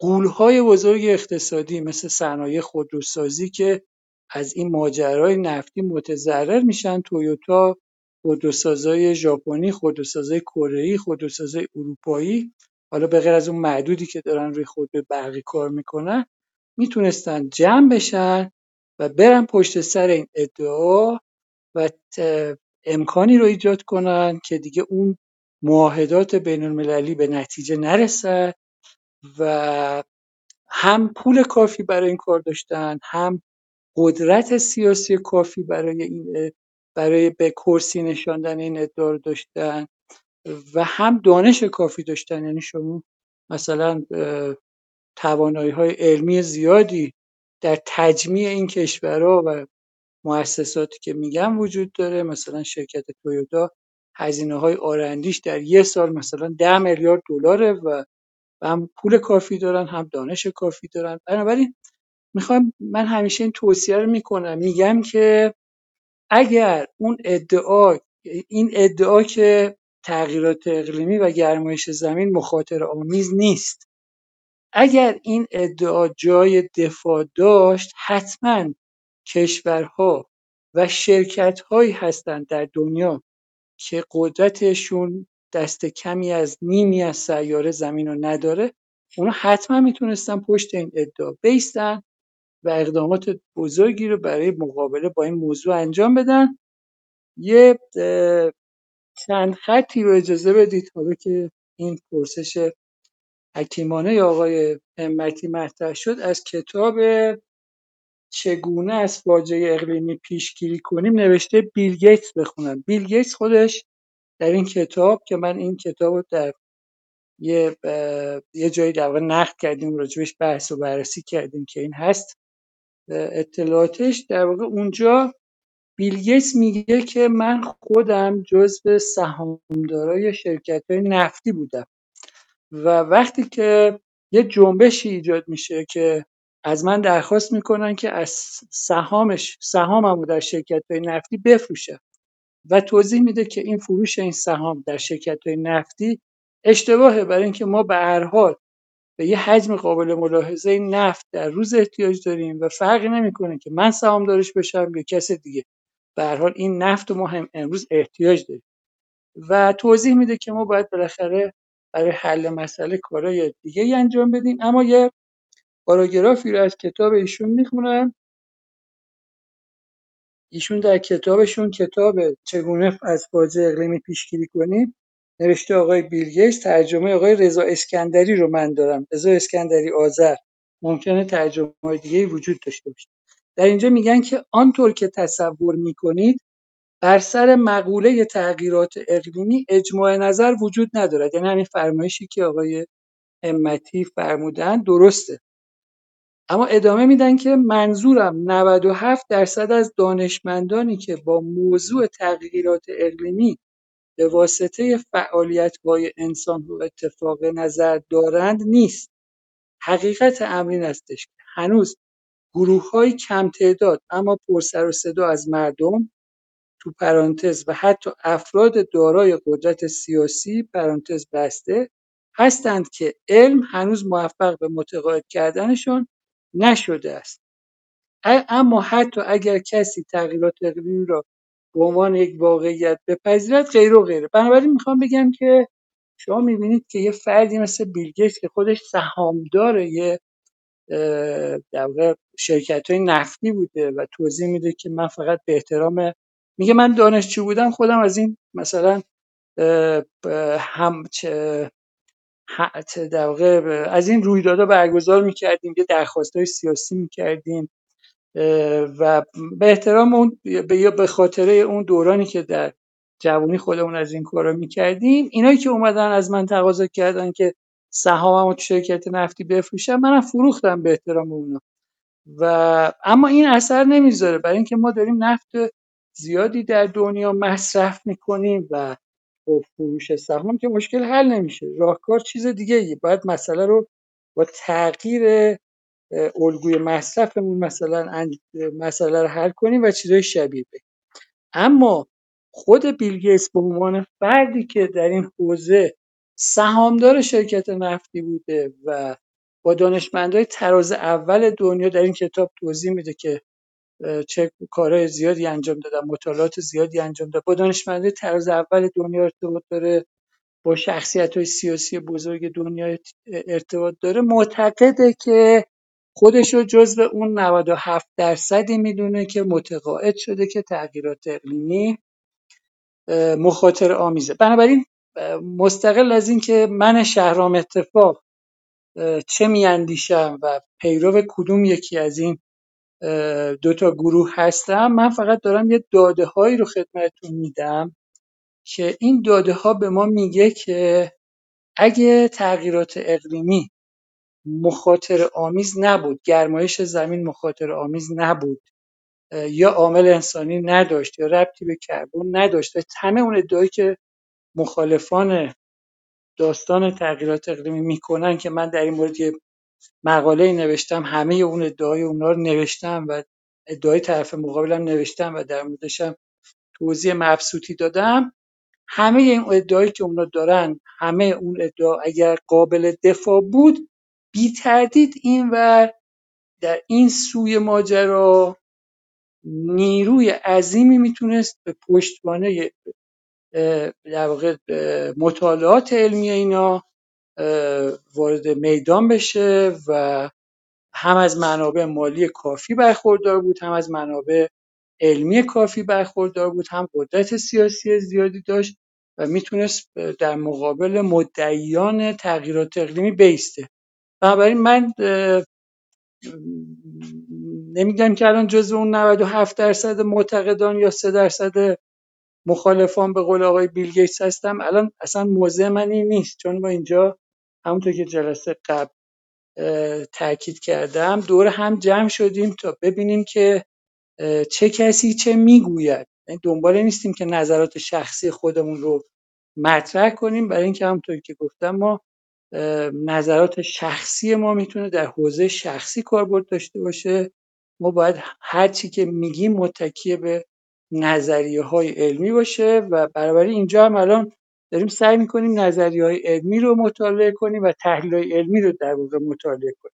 قولهای بزرگ اقتصادی مثل صنایع خودروسازی که از این ماجرای نفتی متضرر میشن تویوتا خودروسازای ژاپنی خودروسازای کره‌ای خودروسازای اروپایی حالا به غیر از اون معدودی که دارن روی خودرو برقی کار می‌کنن می‌تونستن جمع بشن و برن پشت سر این ادعا و امکانی رو ایجاد کنن که دیگه اون معاهدات بین المللی به نتیجه نرسد و هم پول کافی برای این کار داشتن هم قدرت سیاسی کافی برای این برای به کرسی نشاندن این ادعا رو داشتن. و هم دانش کافی داشتن یعنی شما مثلا توانایی های علمی زیادی در تجمیع این کشورها و مؤسساتی که میگم وجود داره مثلا شرکت تویوتا هزینه های آرندیش در یه سال مثلا ده میلیارد دلاره و هم پول کافی دارن هم دانش کافی دارن. بنابراین می‌خوام من همیشه این توصیه رو می‌کنم. میگم که اگر اون ادعا این ادعا که تغییرات اقلیمی و گرمایش زمین مخاطر آمیز نیست. اگر این ادعا جای دفاع داشت حتما کشورها و شرکتهایی هستند در دنیا که قدرتشون دست کمی از نیمی از سیاره زمین رو نداره اونا حتما می‌تونستن پشت این ادعا بیستن و اقدامات بزرگی رو برای مقابله با این موضوع انجام بدن. یه چند خطی رو اجازه بدید؟ حالا که این پرسش حکیمانه آقای همتی مطرح شد از کتاب چگونه از فاجعه اقلیمی پیشگیری کنیم نوشته بیل گیتس بخونم. بیل گیتس خودش در این کتاب که من این کتاب رو در یه, یه جایی در واقع نقد کردیم راجبش بحث و بررسی کردیم که این هست. اطلاعاتش در واقع اونجا بیل گیتس میگه که من خودم جزو سهامدارای شرکت های نفتی بودم. و وقتی که یه جنبشی ایجاد میشه که از من درخواست می‌کنن که از سهامش سهاممو در شرکت های نفتی بفروشم و توضیح میده که این فروش این سهام در شرکت های نفتی اشتباهه برای اینکه ما به هر حال به یه حجم قابل ملاحظه نفت در روز احتیاج داریم و فرقی نمی‌کنه که من سهامدارش بشم یا کس دیگه. به حال این نفت ما هم امروز احتیاج داریم. و توضیح میده که ما باید بالاخره برای حل مسئله کارهای دیگه ای انجام بدیم. اما یه پاراگرافی رو از کتاب ایشون می‌خونم. ایشون در کتابشون کتاب چگونه از فاجعه اقلیمی پیشگیری کنیم. نوشته آقای بیلگیتس ترجمه آقای رضا اسکندری رو من دارم. رضا اسکندری آذر. ممکنه ترجمه های دیگه وجود داشته باشه. در اینجا میگن که آنطور که تصور می‌کنید بر سر مقوله تغییرات اقلیمی اجماع نظر وجود ندارد. یعنی همین فرمایشی که آقای همتی فرمودن درسته. اما ادامه میدن که منظورم 97 درصد از دانشمندانی که با موضوع تغییرات اقلیمی به واسطه فعالیت‌های انسان رو اتفاق نظر دارند نیست. حقیقت امر این استش که هنوز گروه‌های کم تعداد اما پرسر و صدا از مردم تو پرانتز و حتی افراد دارای قدرت سیاسی پرانتز بسته هستند که علم هنوز موفق به متقاعد کردنشان نشده است. اما حتی اگر کسی تغییرات اقلیمی را به عنوان یک واقعیت بپذیرد غیر و غیره. بنابراین می‌خوام بگم که شما می‌بینید که یه فردی مثل بیلگیتس که خودش سهامدار یه در شرکت های نفتی بوده و توضیح میده که من فقط به احترام میگه من دانشجو بودم خودم از این مثلا هم در از این رویدادها برگزار می‌کردیم یه درخواست های سیاسی می‌کردیم و به احترام اون به خاطره اون دورانی که در جوانی خودمون از این کارا می‌کردیم اینایی که اومدن از من تقاضا کردن که سهاممو تو شرکت نفتی بفروشم منم فروختم به احترام اونا. و اما این اثر نمی‌ذاره. برای اینکه ما داریم نفت زیادی در دنیا مصرف می‌کنیم و فروش سهام که مشکل حل نمیشه. راهکار چیز دیگه ای باید مسئله رو با تغییر الگوی مصرفمون مثلا مسئله رو حل کنیم و چیزای شبیه بگیم اما خود بیل گیتس به عنوان فردی که در این حوزه سهامدار شرکت نفتی بوده و با دانشمندای تراز اول دنیا در این کتاب توضیح میده که چه کارهای زیادی انجام دادن مطالعات زیادی انجام داده با دانشمندای تراز اول دنیا ارتباط داره با شخصیت های سیاسی بزرگ دنیا ارتباط داره. معتقده که خودش رو جزو اون 97 درصدی می‌دونه که متقاعد شده که تغییرات اقلیمی مخاطر آمیزه. بنابراین مستقل از اینکه من شهرام اتفاق چه میاندیشم و پیرو کدوم یکی از این دو تا گروه هستم من فقط دارم یه داده هایی رو خدمتتون میدم که این داده ها به ما میگه که اگه تغییرات اقلیمی مخاطر آمیز نبود گرمایش زمین مخاطر آمیز نبود یا عامل انسانی نداشت یا ربطی به کربن نداشت همه اون ادعایی که مخالفان داستان تغییرات اقلیمی می‌کنن که من در این مورد یه مقاله نوشتم همه اون ادعای اونا رو نوشتم و ادعای طرف مقابلم نوشتم و در موردشم توضیح مبسوطی دادم. همه این ادعایی که اونا دارن همه اون ادعا اگر قابل دفاع بود بی تردید این و در این سوی ماجرا نیروی عظیمی می‌تونست به پشتوانه در واقع مطالعات علمی اینا وارد میدان بشه و هم از منابع مالی کافی برخوردار بود هم از منابع علمی کافی برخوردار بود هم قدرت سیاسی زیادی داشت و می‌تونست در مقابل مدعیان تغییرات اقلیمی بیسته. بنابراین من نمیگم که الان جزو اون 97 درصد معتقدان یا 3 درصد مخالفان به قول آقای بیل گیتس هستم. الان اصلا موضع من این نیست چون ما اینجا همونطور که جلسه قبل تاکید کردم دور هم جمع شدیم تا ببینیم که چه کسی چه می‌گوید. یعنی دنبال نیستیم که نظرات شخصی خودمون رو مطرح کنیم. برای اینکه همونطور که گفتم ما نظرات شخصی ما می‌تونه در حوزه شخصی کاربرد داشته باشه. ما باید هر چی که میگیم متکیه به نظریه های علمی باشه و برابری اینجا هم الان داریم سعی می‌کنیم نظریه های علمی رو مطالعه کنیم و تحلیل های علمی رو در واقع مطالعه کنیم.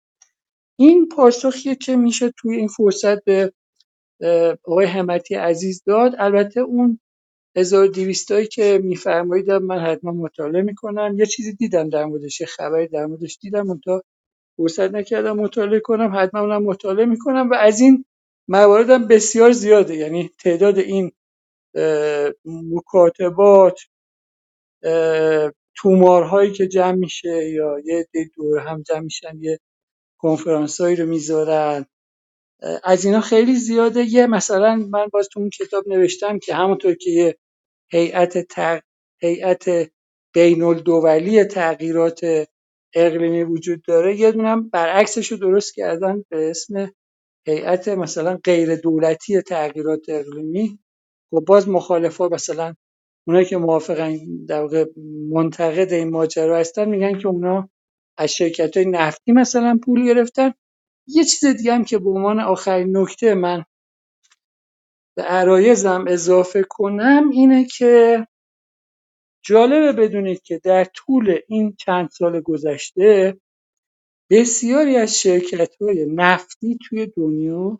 این پاسخیه که میشه توی این فرصت به آقای همتی عزیز داد. البته اون 1200 هایی که میفرمایید من حتما مطالعه می‌کنم. یه چیزی دیدم در موردش خبری در موردش دیدم اون تا فرصت نکردم مطالعه کنم حتما اونم مطالعه می‌کنم و از این مواردم بسیار زیاده. یعنی تعداد این مکاتبات تومارهایی که جمع میشه یا یه دور هم جمع میشن یه کنفرانسایی رو می‌ذارن. از اینا خیلی زیاده. یه مثلا من باز تو اون کتاب نوشتم که همونطور که یه هیئت تق... هیئت بین الدولی تغییرات اقلیمی وجود داره یه دونم برعکسش رو درست کردن به اسم هیئت مثلا غیر دولتی تغییرات اقلیمی خب باز مخالفا مثلا اونایی که موافقن در واقع منتقد این ماجرا هستن میگن که اونا از شرکت های نفتی مثلا پول گرفتن. یه چیز دیگه هم که به عنوان آخرین نکته من به عرایزم اضافه کنم اینه که جالبه بدونید که در طول این چند سال گذشته بسیاری از شرکت های نفتی توی دنیا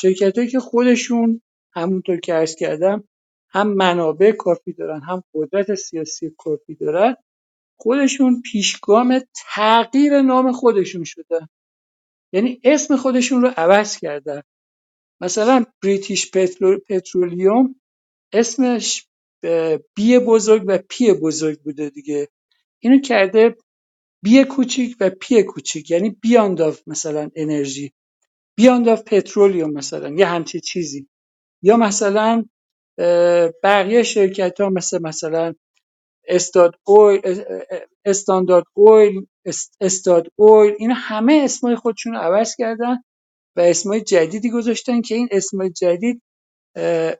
شرکتهایی که خودشون همونطور که عرض کردم هم منابع کافی دارن هم قدرت سیاسی کافی دارن خودشون پیشگام تغییر نام خودشون شدن. یعنی اسم خودشون رو عوض کردن. مثلا بریتیش Petroleum اسمش B بزرگ و P بزرگ بوده دیگه. اینو کرده b کوچیک و p کوچیک یعنی beyond مثلا انرژی beyond petroleum مثلا یه همچی چیزی. یا مثلا بقیه شرکت ها مثل مثلا Statoil Standard Oil Statoil اینا همه اسمای خودشون عوض کردن و اسمای جدیدی گذاشتن که این اسمای جدید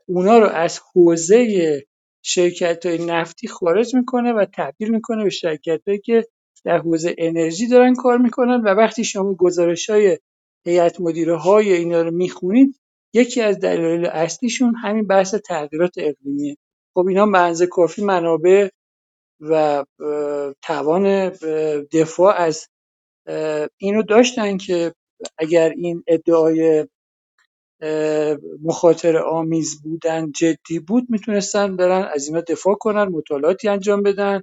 اونا رو از حوزه شرکت های نفتی خارج می‌کنه و تبدیل می‌کنه به شرکت که در حوزه انرژی دارن کار می‌کنن و وقتی شما گزارش های هیئت مدیره های اینا رو می‌خونید یکی از دلایل اصلیشون همین بحث تغییرات اقلیمیه خب اینا به کافی منابع و توان دفاع از اینو داشتن که اگر این ادعای مخاطر آمیز بودن جدی بود می‌تونستن برن از اینا دفاع کنن مطالعاتی انجام بدن.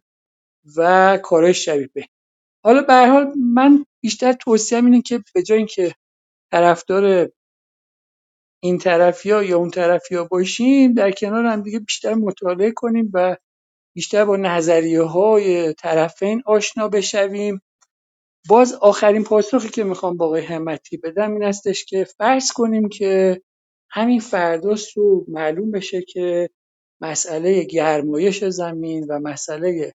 و کارهای شبیه به. حالا به حال من بیشتر توصیه اینه که به جای اینکه طرفدار این طرفی ها یا اون طرفی ها باشیم در کنار هم دیگه بیشتر مطالعه کنیم و بیشتر با نظریه های طرفین آشنا بشویم. باز آخرین پاسخی که می‌خوام با آقای همتی بدم این استش که فرض کنیم که همین فرداست رو معلوم بشه که مسئله گرمایش زمین و مسئله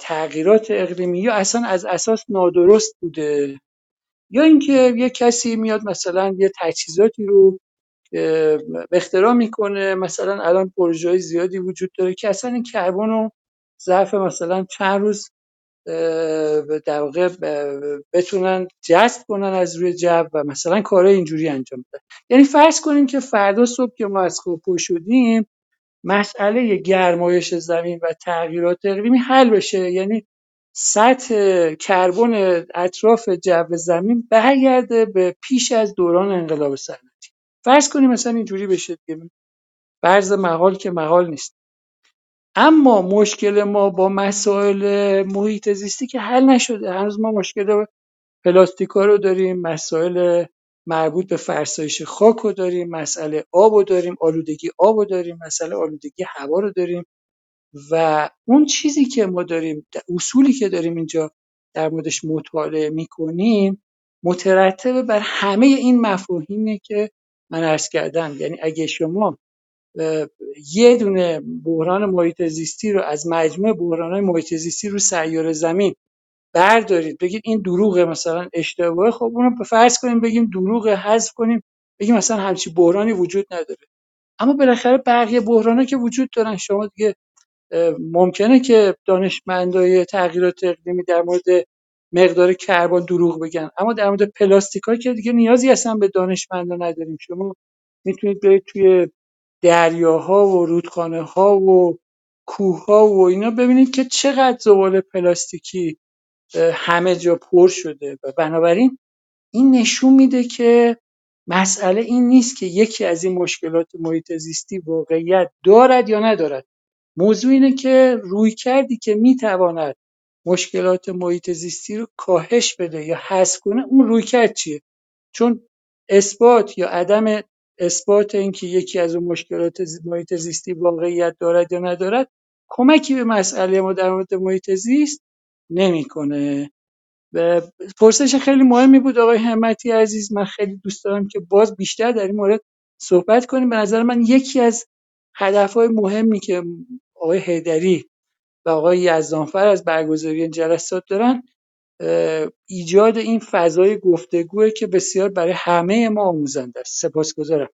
تغییرات اقلیمی یا اصلا از اساس نادرست بوده؟ یا اینکه یه کسی میاد مثلا یه تجهیزاتی رو اختراع می‌کنه مثلا الان پروژه زیادی وجود داره که اصلا این کربن رو ظرف مثلا چند روز در واقع بتونن جذب کنن از روی جو و مثلا کارهای اینجوری انجام بدن. یعنی فرض کنیم که فردا صبح که ما از خواب شدیم مسئله گرمایش زمین و تغییرات اقلیمی حل بشه. یعنی سطح کربن اطراف جو زمین برگرده به پیش از دوران انقلاب صنعتی. فرض کنیم مثلا اینجوری بشه دیگه. فرض محال که محال نیست. اما مشکل ما با مسائل محیط زیستی که حل نشده. هنوز ما مشکل پلاستیکا رو داریم مسائل مربوط به فرسایش خاک رو داریم مسئله آب رو داریم آلودگی آب رو داریم مسئله آلودگی هوا رو داریم. و اون چیزی که ما داریم اصولی که داریم اینجا در موردش مطالعه می‌کنیم مترتب بر همه این مفاهیمی که من عرض کردم. یعنی اگه شما یه دونه بحران محیط زیستی رو از مجموع بحرانهای محیط زیستی رو سیاره زمین بردارید. بگید این دروغه مثلا اشتباهه. خب اونو فرض کنیم بگیم دروغه حذف کنیم بگیم مثلا همچی بحرانی وجود نداره. اما بالاخره بقیه بحرانها که وجود دارن شما دیگه ممکنه که دانشمندای تغییرات اقلیمی در مورد مقدار کربن دروغ بگن. اما در مورد پلاستیکا که دیگه نیازی اصلا به دانشمندا نداریم. شما می‌تونید برید توی دریاها و رودخانه ها و کوه ها و اینا ببینید که چقدر زباله پلاستیکی همه جا پر شده و بنابراین این نشون میده که مسئله این نیست که یکی از این مشکلات محیط زیستی واقعیت دارد یا ندارد. موضوع اینه که روی کردی که می‌تواند مشکلات محیط زیستی رو کاهش بده یا حذف کنه اون روی کرد چیه؟ چون اثبات یا عدم اثبات اینکه یکی از اون مشکلات محیط زیستی واقعیت دارد یا ندارد کمکی به مسئله ما در محیط زیست نمی‌کنه. و پرسش خیلی مهمی بود آقای همتی عزیز. من خیلی دوست دارم که باز بیشتر در این مورد صحبت کنیم. به نظر من یکی از هدفهای مهمی که آقای هیدری و آقای یزدانفر از برگزاری جلسات دارن ایجاد این فضای گفتگوه که بسیار برای همه ما آموزنده است. سپاسگزارم.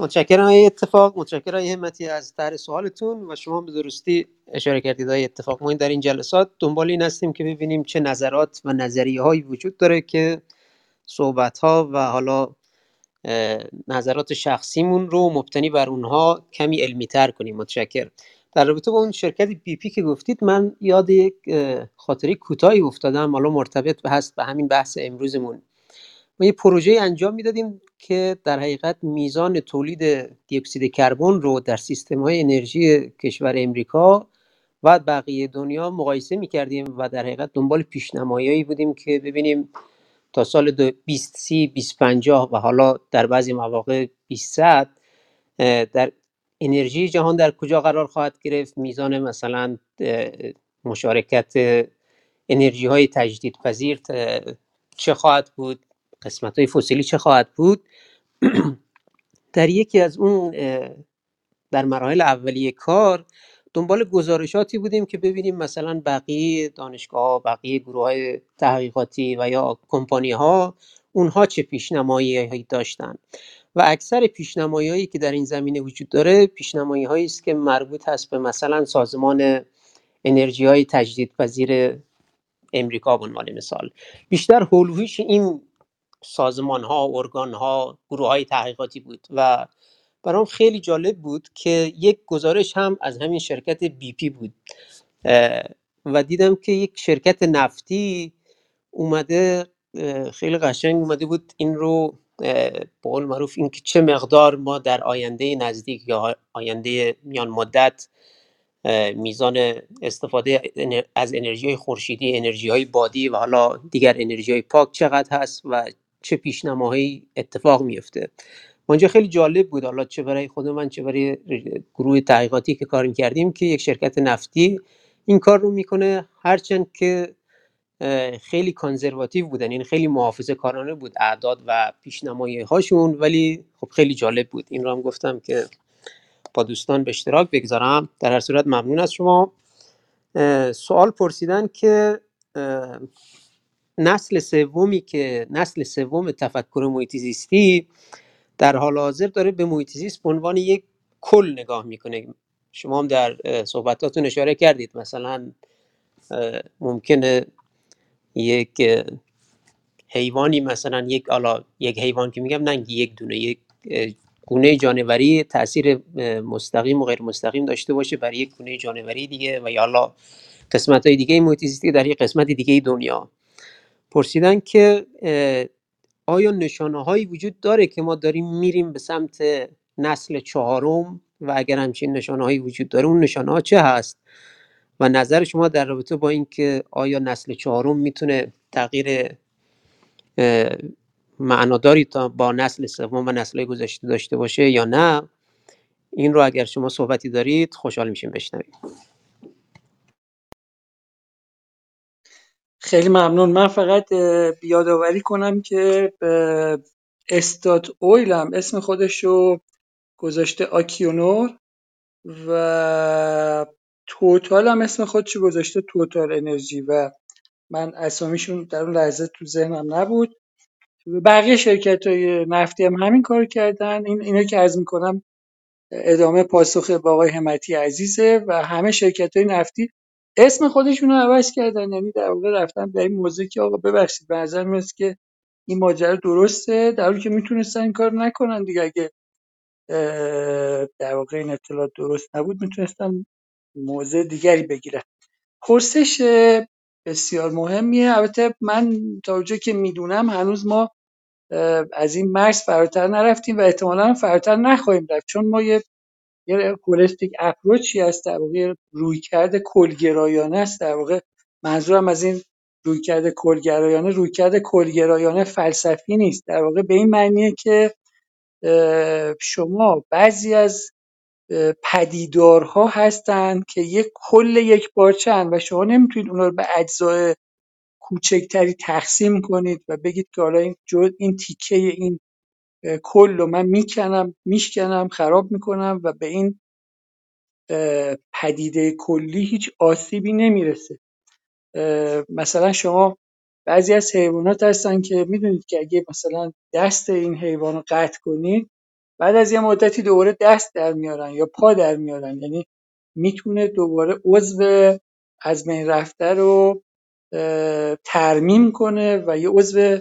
متشکرم های اتفاق. متشکرم های همتی از طرح سوالتون و شما به درستی اشاره کردید های اتفاق. ما در این جلسات دنبال این هستیم که ببینیم چه نظرات و نظریه هایی وجود داره که صحبت ها و حالا نظرات شخصیمون رو مبتنی بر اونها کمی علمی تر کنیم. متشکر در رابطه با اون شرکت بی پی که گفتید من یاد یک خاطره کوتاهی افتادم. حالا مرتبط هست به همین بحث امروزمون. ما یه پروژه انجام می‌دادیم که در حقیقت میزان تولید دیوکسید کربن رو در سیستم های انرژی کشور امریکا و بقیه دنیا مقایسه می‌کردیم و در حقیقت دنبال پیشنمایی بودیم که ببینیم تا سال 2030 2050 و حالا در بعضی مواقع 20 در انرژی جهان در کجا قرار خواهد گرفت؟ میزان مثلا مشارکت انرژی های تجدید پذیر چه خواهد بود؟ قسمت های فسیلی چه خواهد بود؟ در یکی از اون در مراحل اولیه کار دنبال گزارشاتی بودیم که ببینیم مثلا بقیه دانشگاه بقیه گروه های تحقیقاتی و یا کمپانی ها اونها چه پیشنمایی داشتن. و اکثر پیشنمایی هایی که در این زمینه وجود داره پیشنمایی هایی است که مربوط هست به مثلا سازمان انرژی های تجدید پذیر امریکا به عنوان مثال. بیشتر هولویش این سازمان ها ارگان ها گروه های تحقیقاتی بود و برام خیلی جالب بود که یک گزارش هم از همین شرکت بی پی بود. و دیدم که یک شرکت نفتی اومده خیلی قشنگ اومده بود این رو به قول معروف این که چه مقدار ما در آینده نزدیک یا آینده میان مدت میزان استفاده از انرژی خورشیدی انرژی های بادی و حالا دیگر انرژی های پاک چقدر هست و چه پیشنماهایی اتفاق میفته اونجا خیلی جالب بود. حالا چه برای خود من چه برای گروه تحقیقاتی که کار کردیم که یک شرکت نفتی این کار رو می‌کنه. هرچند که خیلی کانزرواتیو بودن یعنی خیلی محافظه کارانه بود اعداد و پیشنمایی هاشون ولی خب خیلی جالب بود. این رو هم گفتم که با دوستان به اشتراک بگذارم. در هر صورت ممنون از شما. سوال پرسیدن که نسل سومی که نسل سوم تفکر محیط زیستی در حال حاضر داره به محیط زیست به عنوان یک کل نگاه می‌کنه. شما هم در صحبتاتون اشاره کردید. مثلا ممکنه یک حیوانی مثلا یک حالا یک حیوان که میگم نه یک دونه یک گونه جانوری تاثیر مستقیم و غیر مستقیم داشته باشه برای یک گونه جانوری دیگه و یا حالا قسمت های دیگه محیط در یک قسمت دیگه دنیا. پرسیدن که آیا نشانه هایی وجود داره که ما داریم میریم به سمت نسل چهارم؟ و اگر همچین نشانه هایی وجود داره اون نشانه ها چه هست؟ و نظر شما در رابطه با اینکه آیا نسل چهارم می‌تونه تغییر معناداری تا با نسل سوم و نسل گذشته داشته باشه یا نه؟ این رو اگر شما صحبتی دارید خوشحال میشیم بشنویم. خیلی ممنون. من فقط اه، یادآوری کنم که استات اویل هم اسم خودش رو گذاشته آکیونور و توتال هم اسم خودش رو گذاشته توتال انرژی و من اسامیشون در اون لحظه تو ذهنم نبود. بقیه شرکت های نفتی هم همین کار کردن. این اینو که عرض می‌کنم ادامه پاسخ با آقای همتی عزیزه و همه شرکت های نفتی اسم خودشون رو عوض کردن. یعنی در واقع رفتن به این موضوع که آقا ببخشید به نظر میاد که این ماجرا درسته در حالی که می‌تونستن این کار نکنن دیگه. اگه در واقع این اطلاعات درست نبود می‌تونستن موضع دیگری بگیرن. پرسش بسیار مهمیه. البته من تا اونجایی که می‌دونم هنوز ما از این مرز فراتر نرفتیم و احتمالا فراتر نخواهیم رفت. چون ما یه یه هولستیک اپروچی هست در واقع رویکرد کلگرایانه است در واقع. منظورم از این رویکرد کلگرایانه رویکرد کلگرایانه فلسفی نیست. در واقع به این معنیه که شما بعضی از پدیدارها هستند که یک کل یک پارچن و شما نمی‌تونید اونا رو به اجزای کوچکتری تقسیم کنید و بگید که حالا این جو این تیکه این کل رو من می‌کنم میشکنم خراب می‌کنم و به این پدیده کلی هیچ آسیبی نمی‌رسه. مثلا شما بعضی از حیوانات هستن که می‌دونید که اگه مثلا دست این حیوان رو قطع کنید بعد از یه مدتی دوباره دست در میارن یا پا در میارن. یعنی می‌تونه دوباره عضو از بین رفته رو ترمیم کنه و یه عضو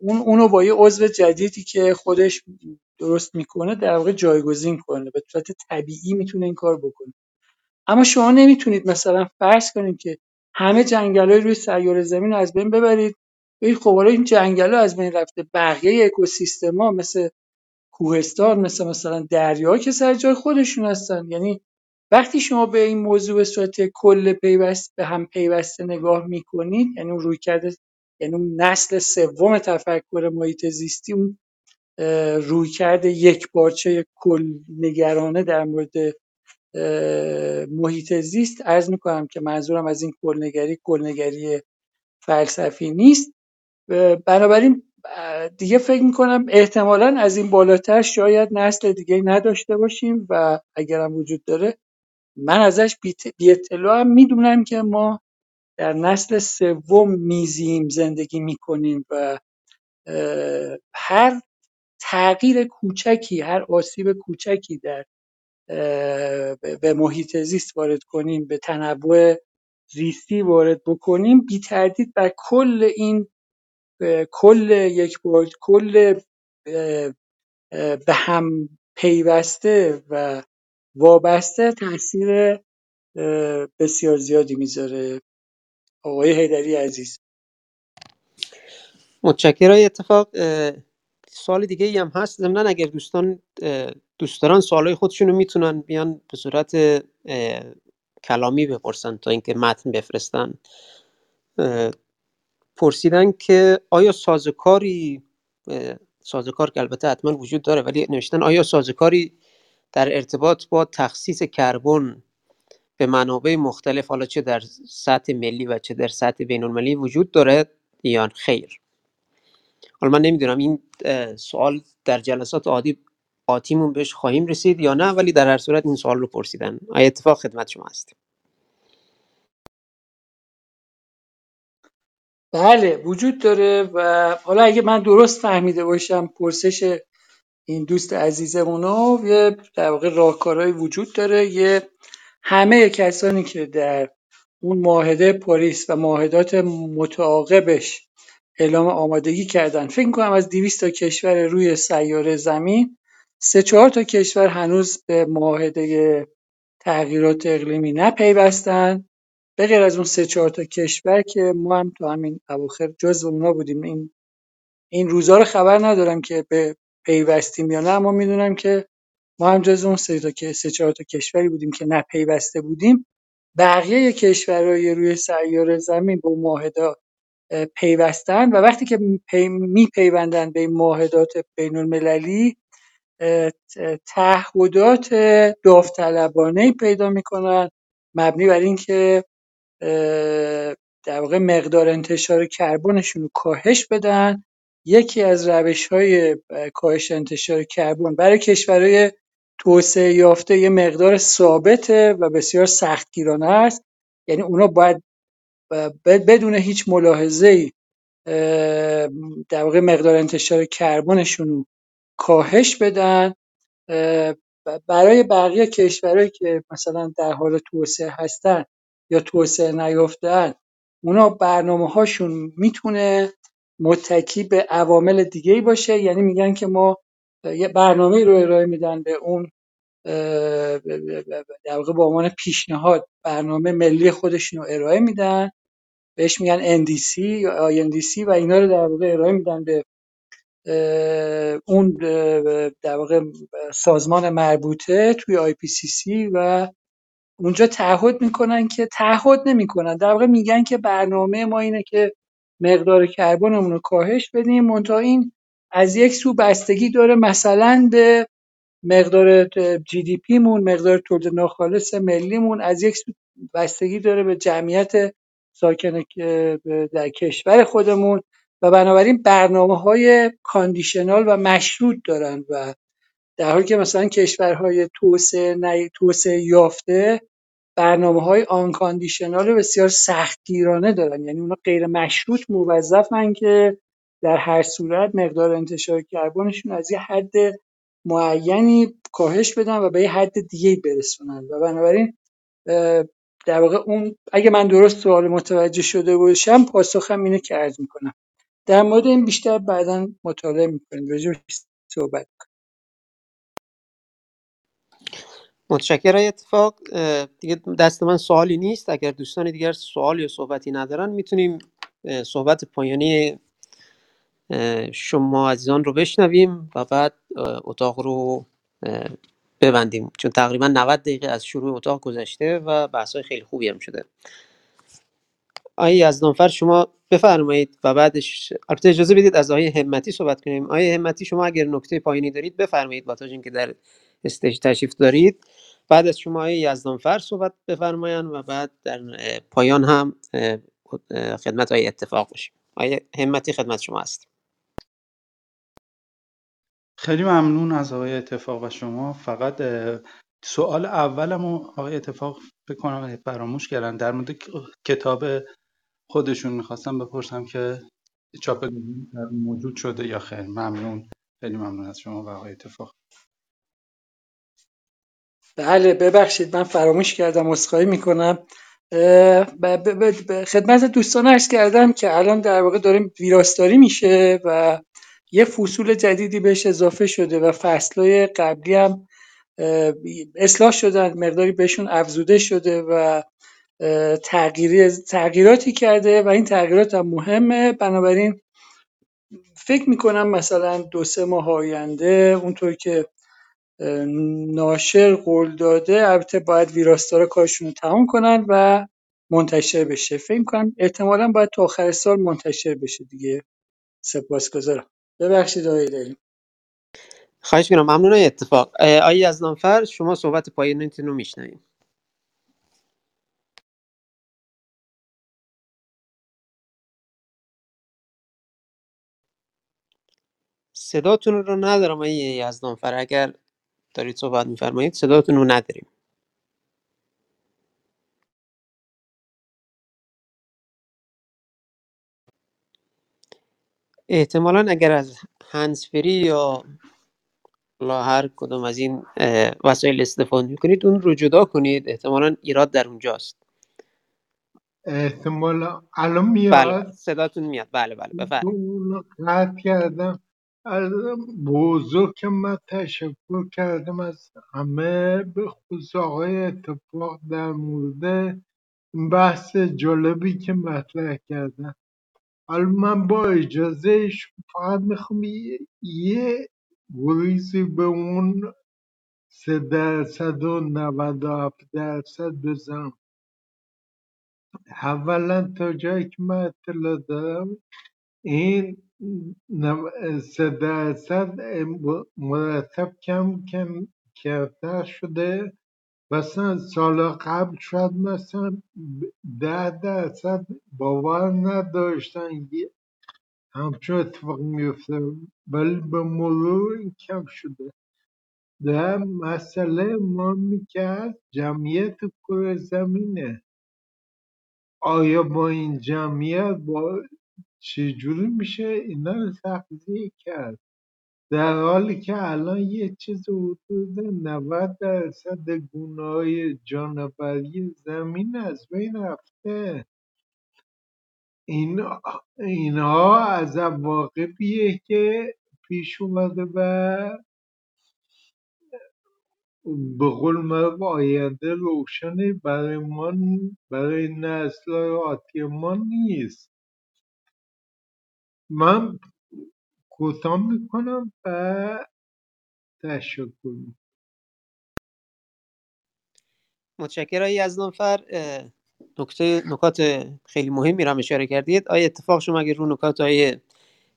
اون اونو با یه عضو جدیدی که خودش درست می‌کنه در واقع جایگزین کنه. به صورت طبیعی می‌تونه این کار بکنه. اما شما نمی‌تونید مثلا فرض کنید که همه جنگلای روی سیاره زمین از بین ببرید. بگید خب حالا این جنگل از بین رفته. بقیه اکوسیستما مثل کوهستان مثل مثلا دریا که سر جای خودشون هستن. یعنی وقتی شما به این موضوع به صورت کل پیوست به هم پیوسته نگاه می‌کنید یعنی اون روی کرده یعنی اون نسل سوم تفکر محیط زیستی اون روی کرده یک بارچه کل نگرانه در مورد محیط زیست عرض می‌کنم که منظورم از این کلنگری کلنگری فلسفی نیست. بنابراین دیگه فکر می‌کنم احتمالا از این بالاتر شاید نسل دیگه نداشته باشیم و اگرم وجود داره من ازش بی اطلاع هم می‌دونم که ما در نسل سوم میزیم زندگی می‌کنیم و هر تغییر کوچکی هر آسیب کوچکی در به محیط زیست وارد کنیم به تنوع زیستی وارد بکنیم بی تردید بر کل این کل یک کل به هم پیوسته و وابسته تاثیر بسیار زیادی می‌ذاره. آقای حیدری عزیز. متشکرم. اتفاق سوال دیگه ای هم هست. ضمن اگر دوستان دوست دارن سوالای خودشون رو می‌تونن بیان به صورت کلامی بپرسن تا اینکه متن بفرستن. پرسیدن که آیا سازوکاری سازوکار که البته حتما وجود داره ولی نوشتن آیا سازوکاری در ارتباط با تخصیص کربن به منابع مختلف حالا چه در سطح ملی و چه در سطح بین المللی وجود داره یا خیر. حالا من نمی‌دونم این سوال در جلسات عادی آتیمون بهش خواهیم رسید یا نه ولی در هر صورت این سوال رو پرسیدن. اتفاق خدمت شما هست بله وجود داره و حالا اگه من درست فهمیده باشم پرسش این دوست عزیزمونو یه در واقع راهکارهایی وجود داره یه همه کسانی که در اون معاهده پاریس و معاهدات متعاقبش اعلام آمادگی کردن فکر کنم از 200 تا کشور روی سیاره زمین سه چهار تا کشور هنوز به معاهده تغییرات اقلیمی نپیوستن. به غیر از اون سه چهار تا کشور که ما هم تو همین اواخر جز اونا بودیم. این این روزا رو خبر ندارم که به پیوستیم یا نه اما می‌دونم که ما هم جز اون سه تا که سه چهار تا کشوری بودیم که نپیوسته بودیم. بقیه کشورهای روی سیاره زمین به معاهده پیوستن و وقتی که پی میپیوندن به این معاهدات بین المللی تعهدات داوطلبانه پیدا می‌کنن. مبنی بر اینکه در واقع مقدار انتشار کربنشون رو کاهش بدن. یکی از روش های کاهش انتشار کربن برای کشورهای توسعه یافته یه مقدار ثابته و بسیار سختگیرانه است. یعنی اونا باید بدون هیچ ملاحظه ای در واقع مقدار انتشار کربنشون رو کاهش بدن. برای بقیه کشورهایی که مثلا در حال توسعه هستن یا توسعه نیافتن اونا برنامه هاشون می‌تونه متکی به عوامل دیگه باشه. یعنی میگن که ما یه برنامه رو ارائه میدن به اون در واقع به عنوان پیشنهاد برنامه ملی خودشون رو ارائه میدن. بهش میگن NDC یا INDC و اینا رو در واقع ارائه میدن به اون در واقع سازمان مربوطه توی IPCC و اونجا تعهد می‌کنن که تعهد نمی‌کنن. در واقع میگن که برنامه ما اینه که مقدار کربنمون رو کاهش بدیم. منتها این از یک سو بستگی داره مثلا به مقدار جی دی پی مون مقدار تولید ناخالص ملیمون از یک سو بستگی داره به جمعیت ساکن در کشور خودمون و بنابراین برنامه های کاندیشنال و مشروط دارن و در حالی که مثلا کشورهای توسعه توسعه یافته برنامه های آن کاندیشنال بسیار سختگیرانه دارن. یعنی اونا غیر مشروط موظفن که در هر صورت مقدار انتشار کربنشون از یه حد معینی کاهش بدن و به یه حد دیگه برسونن. و بنابراین در واقع اون اگه من درست سوال متوجه شده باشم پاسخم اینه که عرض می‌کنم. در مورد این بیشتر بعدا مطالعه می‌کنیم. راجع صحبت متشکرم. اتفاق دیگه دست من سوالی نیست. اگر دوستان دیگر سوال یا صحبتی ندارن می‌تونیم صحبت پایانی شما عزیزان رو بشنویم و بعد اتاق رو ببندیم. چون تقریبا 90 دقیقه از شروع اتاق گذشته و بحث خیلی خوبی هم شده. آقای یزدانفر شما بفرمایید و بعدش البته اجازه بدید از آقای همتی صحبت کنیم. آقای همتی شما اگر نکته پایینی دارید بفرمایید با که در استیج تشریف دارید. بعد از شما آقای یزدانفر صحبت بفرمایند و بعد در پایان هم خدمت های اتفاق باشیم. آقای همتی خدمت شما است. خیلی ممنون از آقای اتفاق و شما. فقط سوال اولم آقای اتفاق بکنم فراموش کردن. در مورد کتاب خودشون می‌خواستم بپرسم که چاپ موجود شده یا خیر. ممنون. خیلی ممنون از شما و آقای اتفاق. بله ببخشید من فراموش کردم اسخای می‌کنم. خدمت دوستان ارز کردم که الان در واقع داریم ویراستاری میشه و یه فصول جدیدی بهش اضافه شده و فصلهای قبلی هم اصلاح شدن مقداری بهشون افزوده شده و تغییراتی کرده و این تغییرات هم مهمه. بنابراین فکر می‌کنم مثلا دو سه ماه آینده اونطور که ناشر قول داده البته باید ویراستارا کارشون رو تمام کنن و منتشر بشه. فکر کنم احتمالا باید تا آخر سال منتشر بشه دیگه. سپاسگزارم. ببخشید آقای داریم خواهش می‌کنم. ممنون اتفاق. آیه از نامفر شما صحبت پایانیتون رو میشنویم. صداتون رو ندارم آیه یزدانفر. اگر دارید صحبت میفرمایید صداتون رو نداریم. احتمالا اگر از هنسفری یا لا هر کدوم از این وسایل استفاده می‌کنید اون رو جدا کنید. احتمالا ایراد در اونجاست. احتمالا الان بله میاد صداتون میاد. بله بله بفرمایید. قطع کردم. از بزرگ که من تشکر کردم از همه. به خصوص آقای اتفاق در مورد بحث جالبی که مطرح کردن. حالا من با اجازه فقط می‌خوام یه, گریزی به اون سه درصد و نود و هفت درصد بزنم. اولا تا جایی که من اطلاع دارم این سه درصد مرتب کم کم کرده شده. مثلا سال قبل شاید مثلا ده درصد باور نداشتن همچون اتفاق میفته ولی به مرور این کم شده. در مسئله ما می‌کرد جمعیت کره زمینه. آیا با این جمعیت با چجوری میشه اینا رو تغذیه کرد؟ در حالی که الان یه چیز حدود 90 درصد گونه های جانوری زمین از بین رفته. این اینها از عواقبیه که پیش اومده و به قول معروف آینده روشنی برای ما برای نسل آتی ما نیست. من کوتاه می‌کنم و تشکر می‌کنم متشکرم. یزدانفر اه، نکته نکات خیلی مهمی را اشاره کردید. آیا اتفاق شما اگر رو نکات های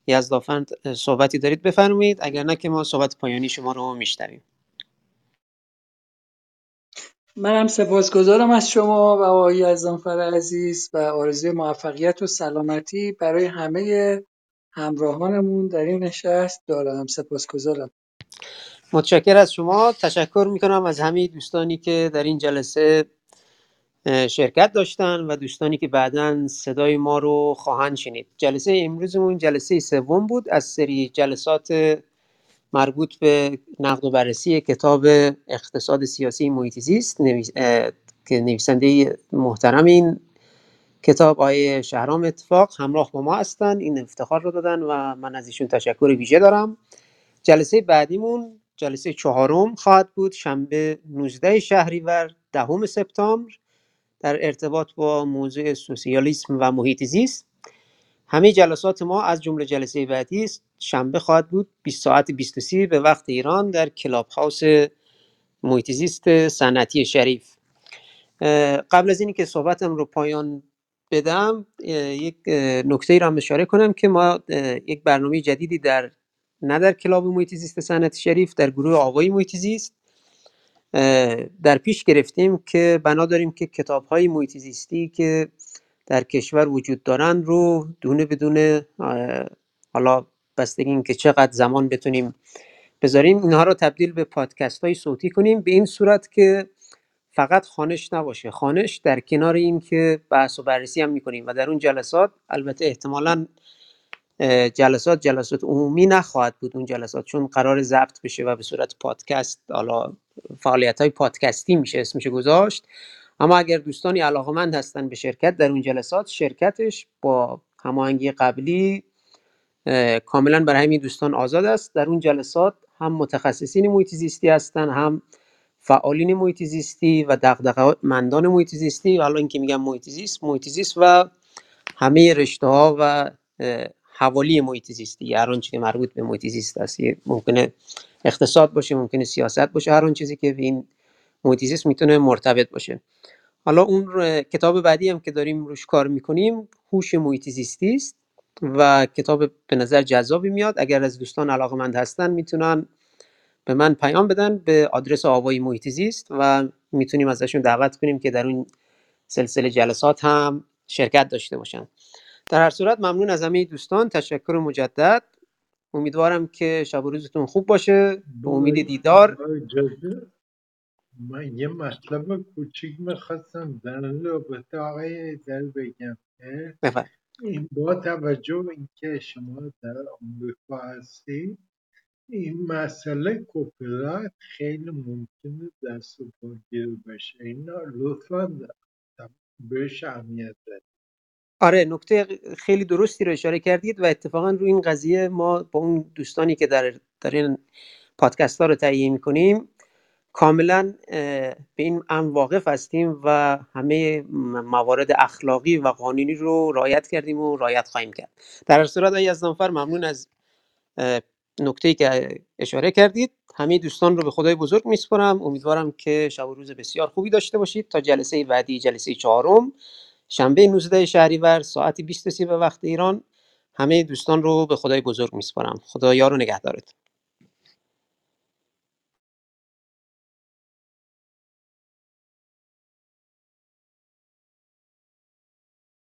یزدانفر صحبتی دارید بفرمایید. اگر نه که ما صحبت پایانی شما رو میشنویم. منم سپاسگزارم از شما و آقای یزدانفر عزیز و آرزوی موفقیت و سلامتی برای همه همراهانمون در این نشست دارم. سپاسگزارم. متشکر از شما. تشکر می‌کنم از همه دوستانی که در این جلسه شرکت داشتن و دوستانی که بعدا صدای ما رو خواهند شنید. جلسه امروزمون جلسه سوم بود از سری جلسات مربوط به نقد و بررسی کتاب اقتصاد سیاسی محیط زیست نویس... که نویسنده محترم این کتاب آیه شهرام اتفاق همراه با ما هستن. این افتخار رو دادن و من از ایشون تشکر ویژه دارم. جلسه بعدیمون جلسه چهارم خواهد بود شنبه 19 شهریور دهم سپتامبر در ارتباط با موضوع سوسیالیسم و محیط زیست. همه جلسات ما از جمله جلسه بعدی شنبه خواهد بود 20 ساعت 23 به وقت ایران در کلاب هاوس محیط زیست صنعتی شریف. قبل از اینی که صحبتم رو پایان بدم یک نکته ای را اشاره کنم که ما یک برنامه جدیدی در نه در کلاب محیط زیست صنعتی شریف در گروه آوای محیط زیست در پیش گرفتیم که بنا داریم که کتاب های محیط زیستی که در کشور وجود دارند رو دونه بدونه حالا بستگی این که چقدر زمان بتونیم بذاریم اینها رو تبدیل به پادکست های صوتی کنیم به این صورت که فقط خانش نباشه. خانش در کنار این که بحث و بررسی هم می‌کنیم و در اون جلسات البته احتمالا جلسات جلسات عمومی نخواهد بود اون جلسات چون قرار ضبط بشه و به صورت پادکست حالا فعالیت های پادکستی میشه اسمش گذاشت. اما اگر دوستانی علاقمند هستن به شرکت در اون جلسات شرکتش با هماهنگی قبلی کاملا برای همین دوستان آزاد است. در اون جلسات هم متخصصین محیط زیستی هستن هم فعالین محیط زیستی و دغدغه‌مندان محیط زیستی و حالا اینکه میگم محیط زیست محیط زیست و همه رشته ها و حوالی محیط زیستی. هر آنچه که مربوط به محیط زیست است. ممکنه اقتصاد باشه ممکنه سیاست باشه هر آن چیزی که به این محیط زیست می‌تونه مرتبط باشه. حالا اون کتاب بعدی هم که داریم روش کار می‌کنیم هوش محیط زیستی است و کتاب به نظر جذابی میاد. اگر از دوستان علاقمند هستن می‌تونن به من پیام بدن به آدرس آوای محیط زیست و می‌تونیم ازشون دعوت کنیم که در اون سلسله جلسات هم شرکت داشته باشن. در هر صورت ممنون از همه دوستان تشکر مجدد. امیدوارم که شب و روزتون خوب باشه. به امید دیدار. من یه مطلب کوچیک می‌خواستم در رابطه آقای ایدل بگم بفرمایید. این با توجه اینکه شما در آمریکا هستی این مسئله کپی خیلی ممکنه دست و پاگیر بشه. اینا لطفا بهش اهمیت آره نکته خیلی درستی رو اشاره کردید و اتفاقا روی این قضیه ما با اون دوستانی که در در این پادکست ها رو تهیه می‌کنیم کاملا به این امر واقف هستیم و همه موارد اخلاقی و قانونی رو رعایت کردیم و رعایت خواهیم کرد. در صورت آقای یزدانفر ممنون از نکته که اشاره کردید همه دوستان رو به خدای بزرگ میسپارم. امیدوارم که شب و روز بسیار خوبی داشته باشید تا جلسه بعدی جلسه چهارم شنبه 19 شهریور ساعت 23 به وقت ایران. همه دوستان رو به خدای بزرگ میسپارم. خدا یار و نگهدارتون.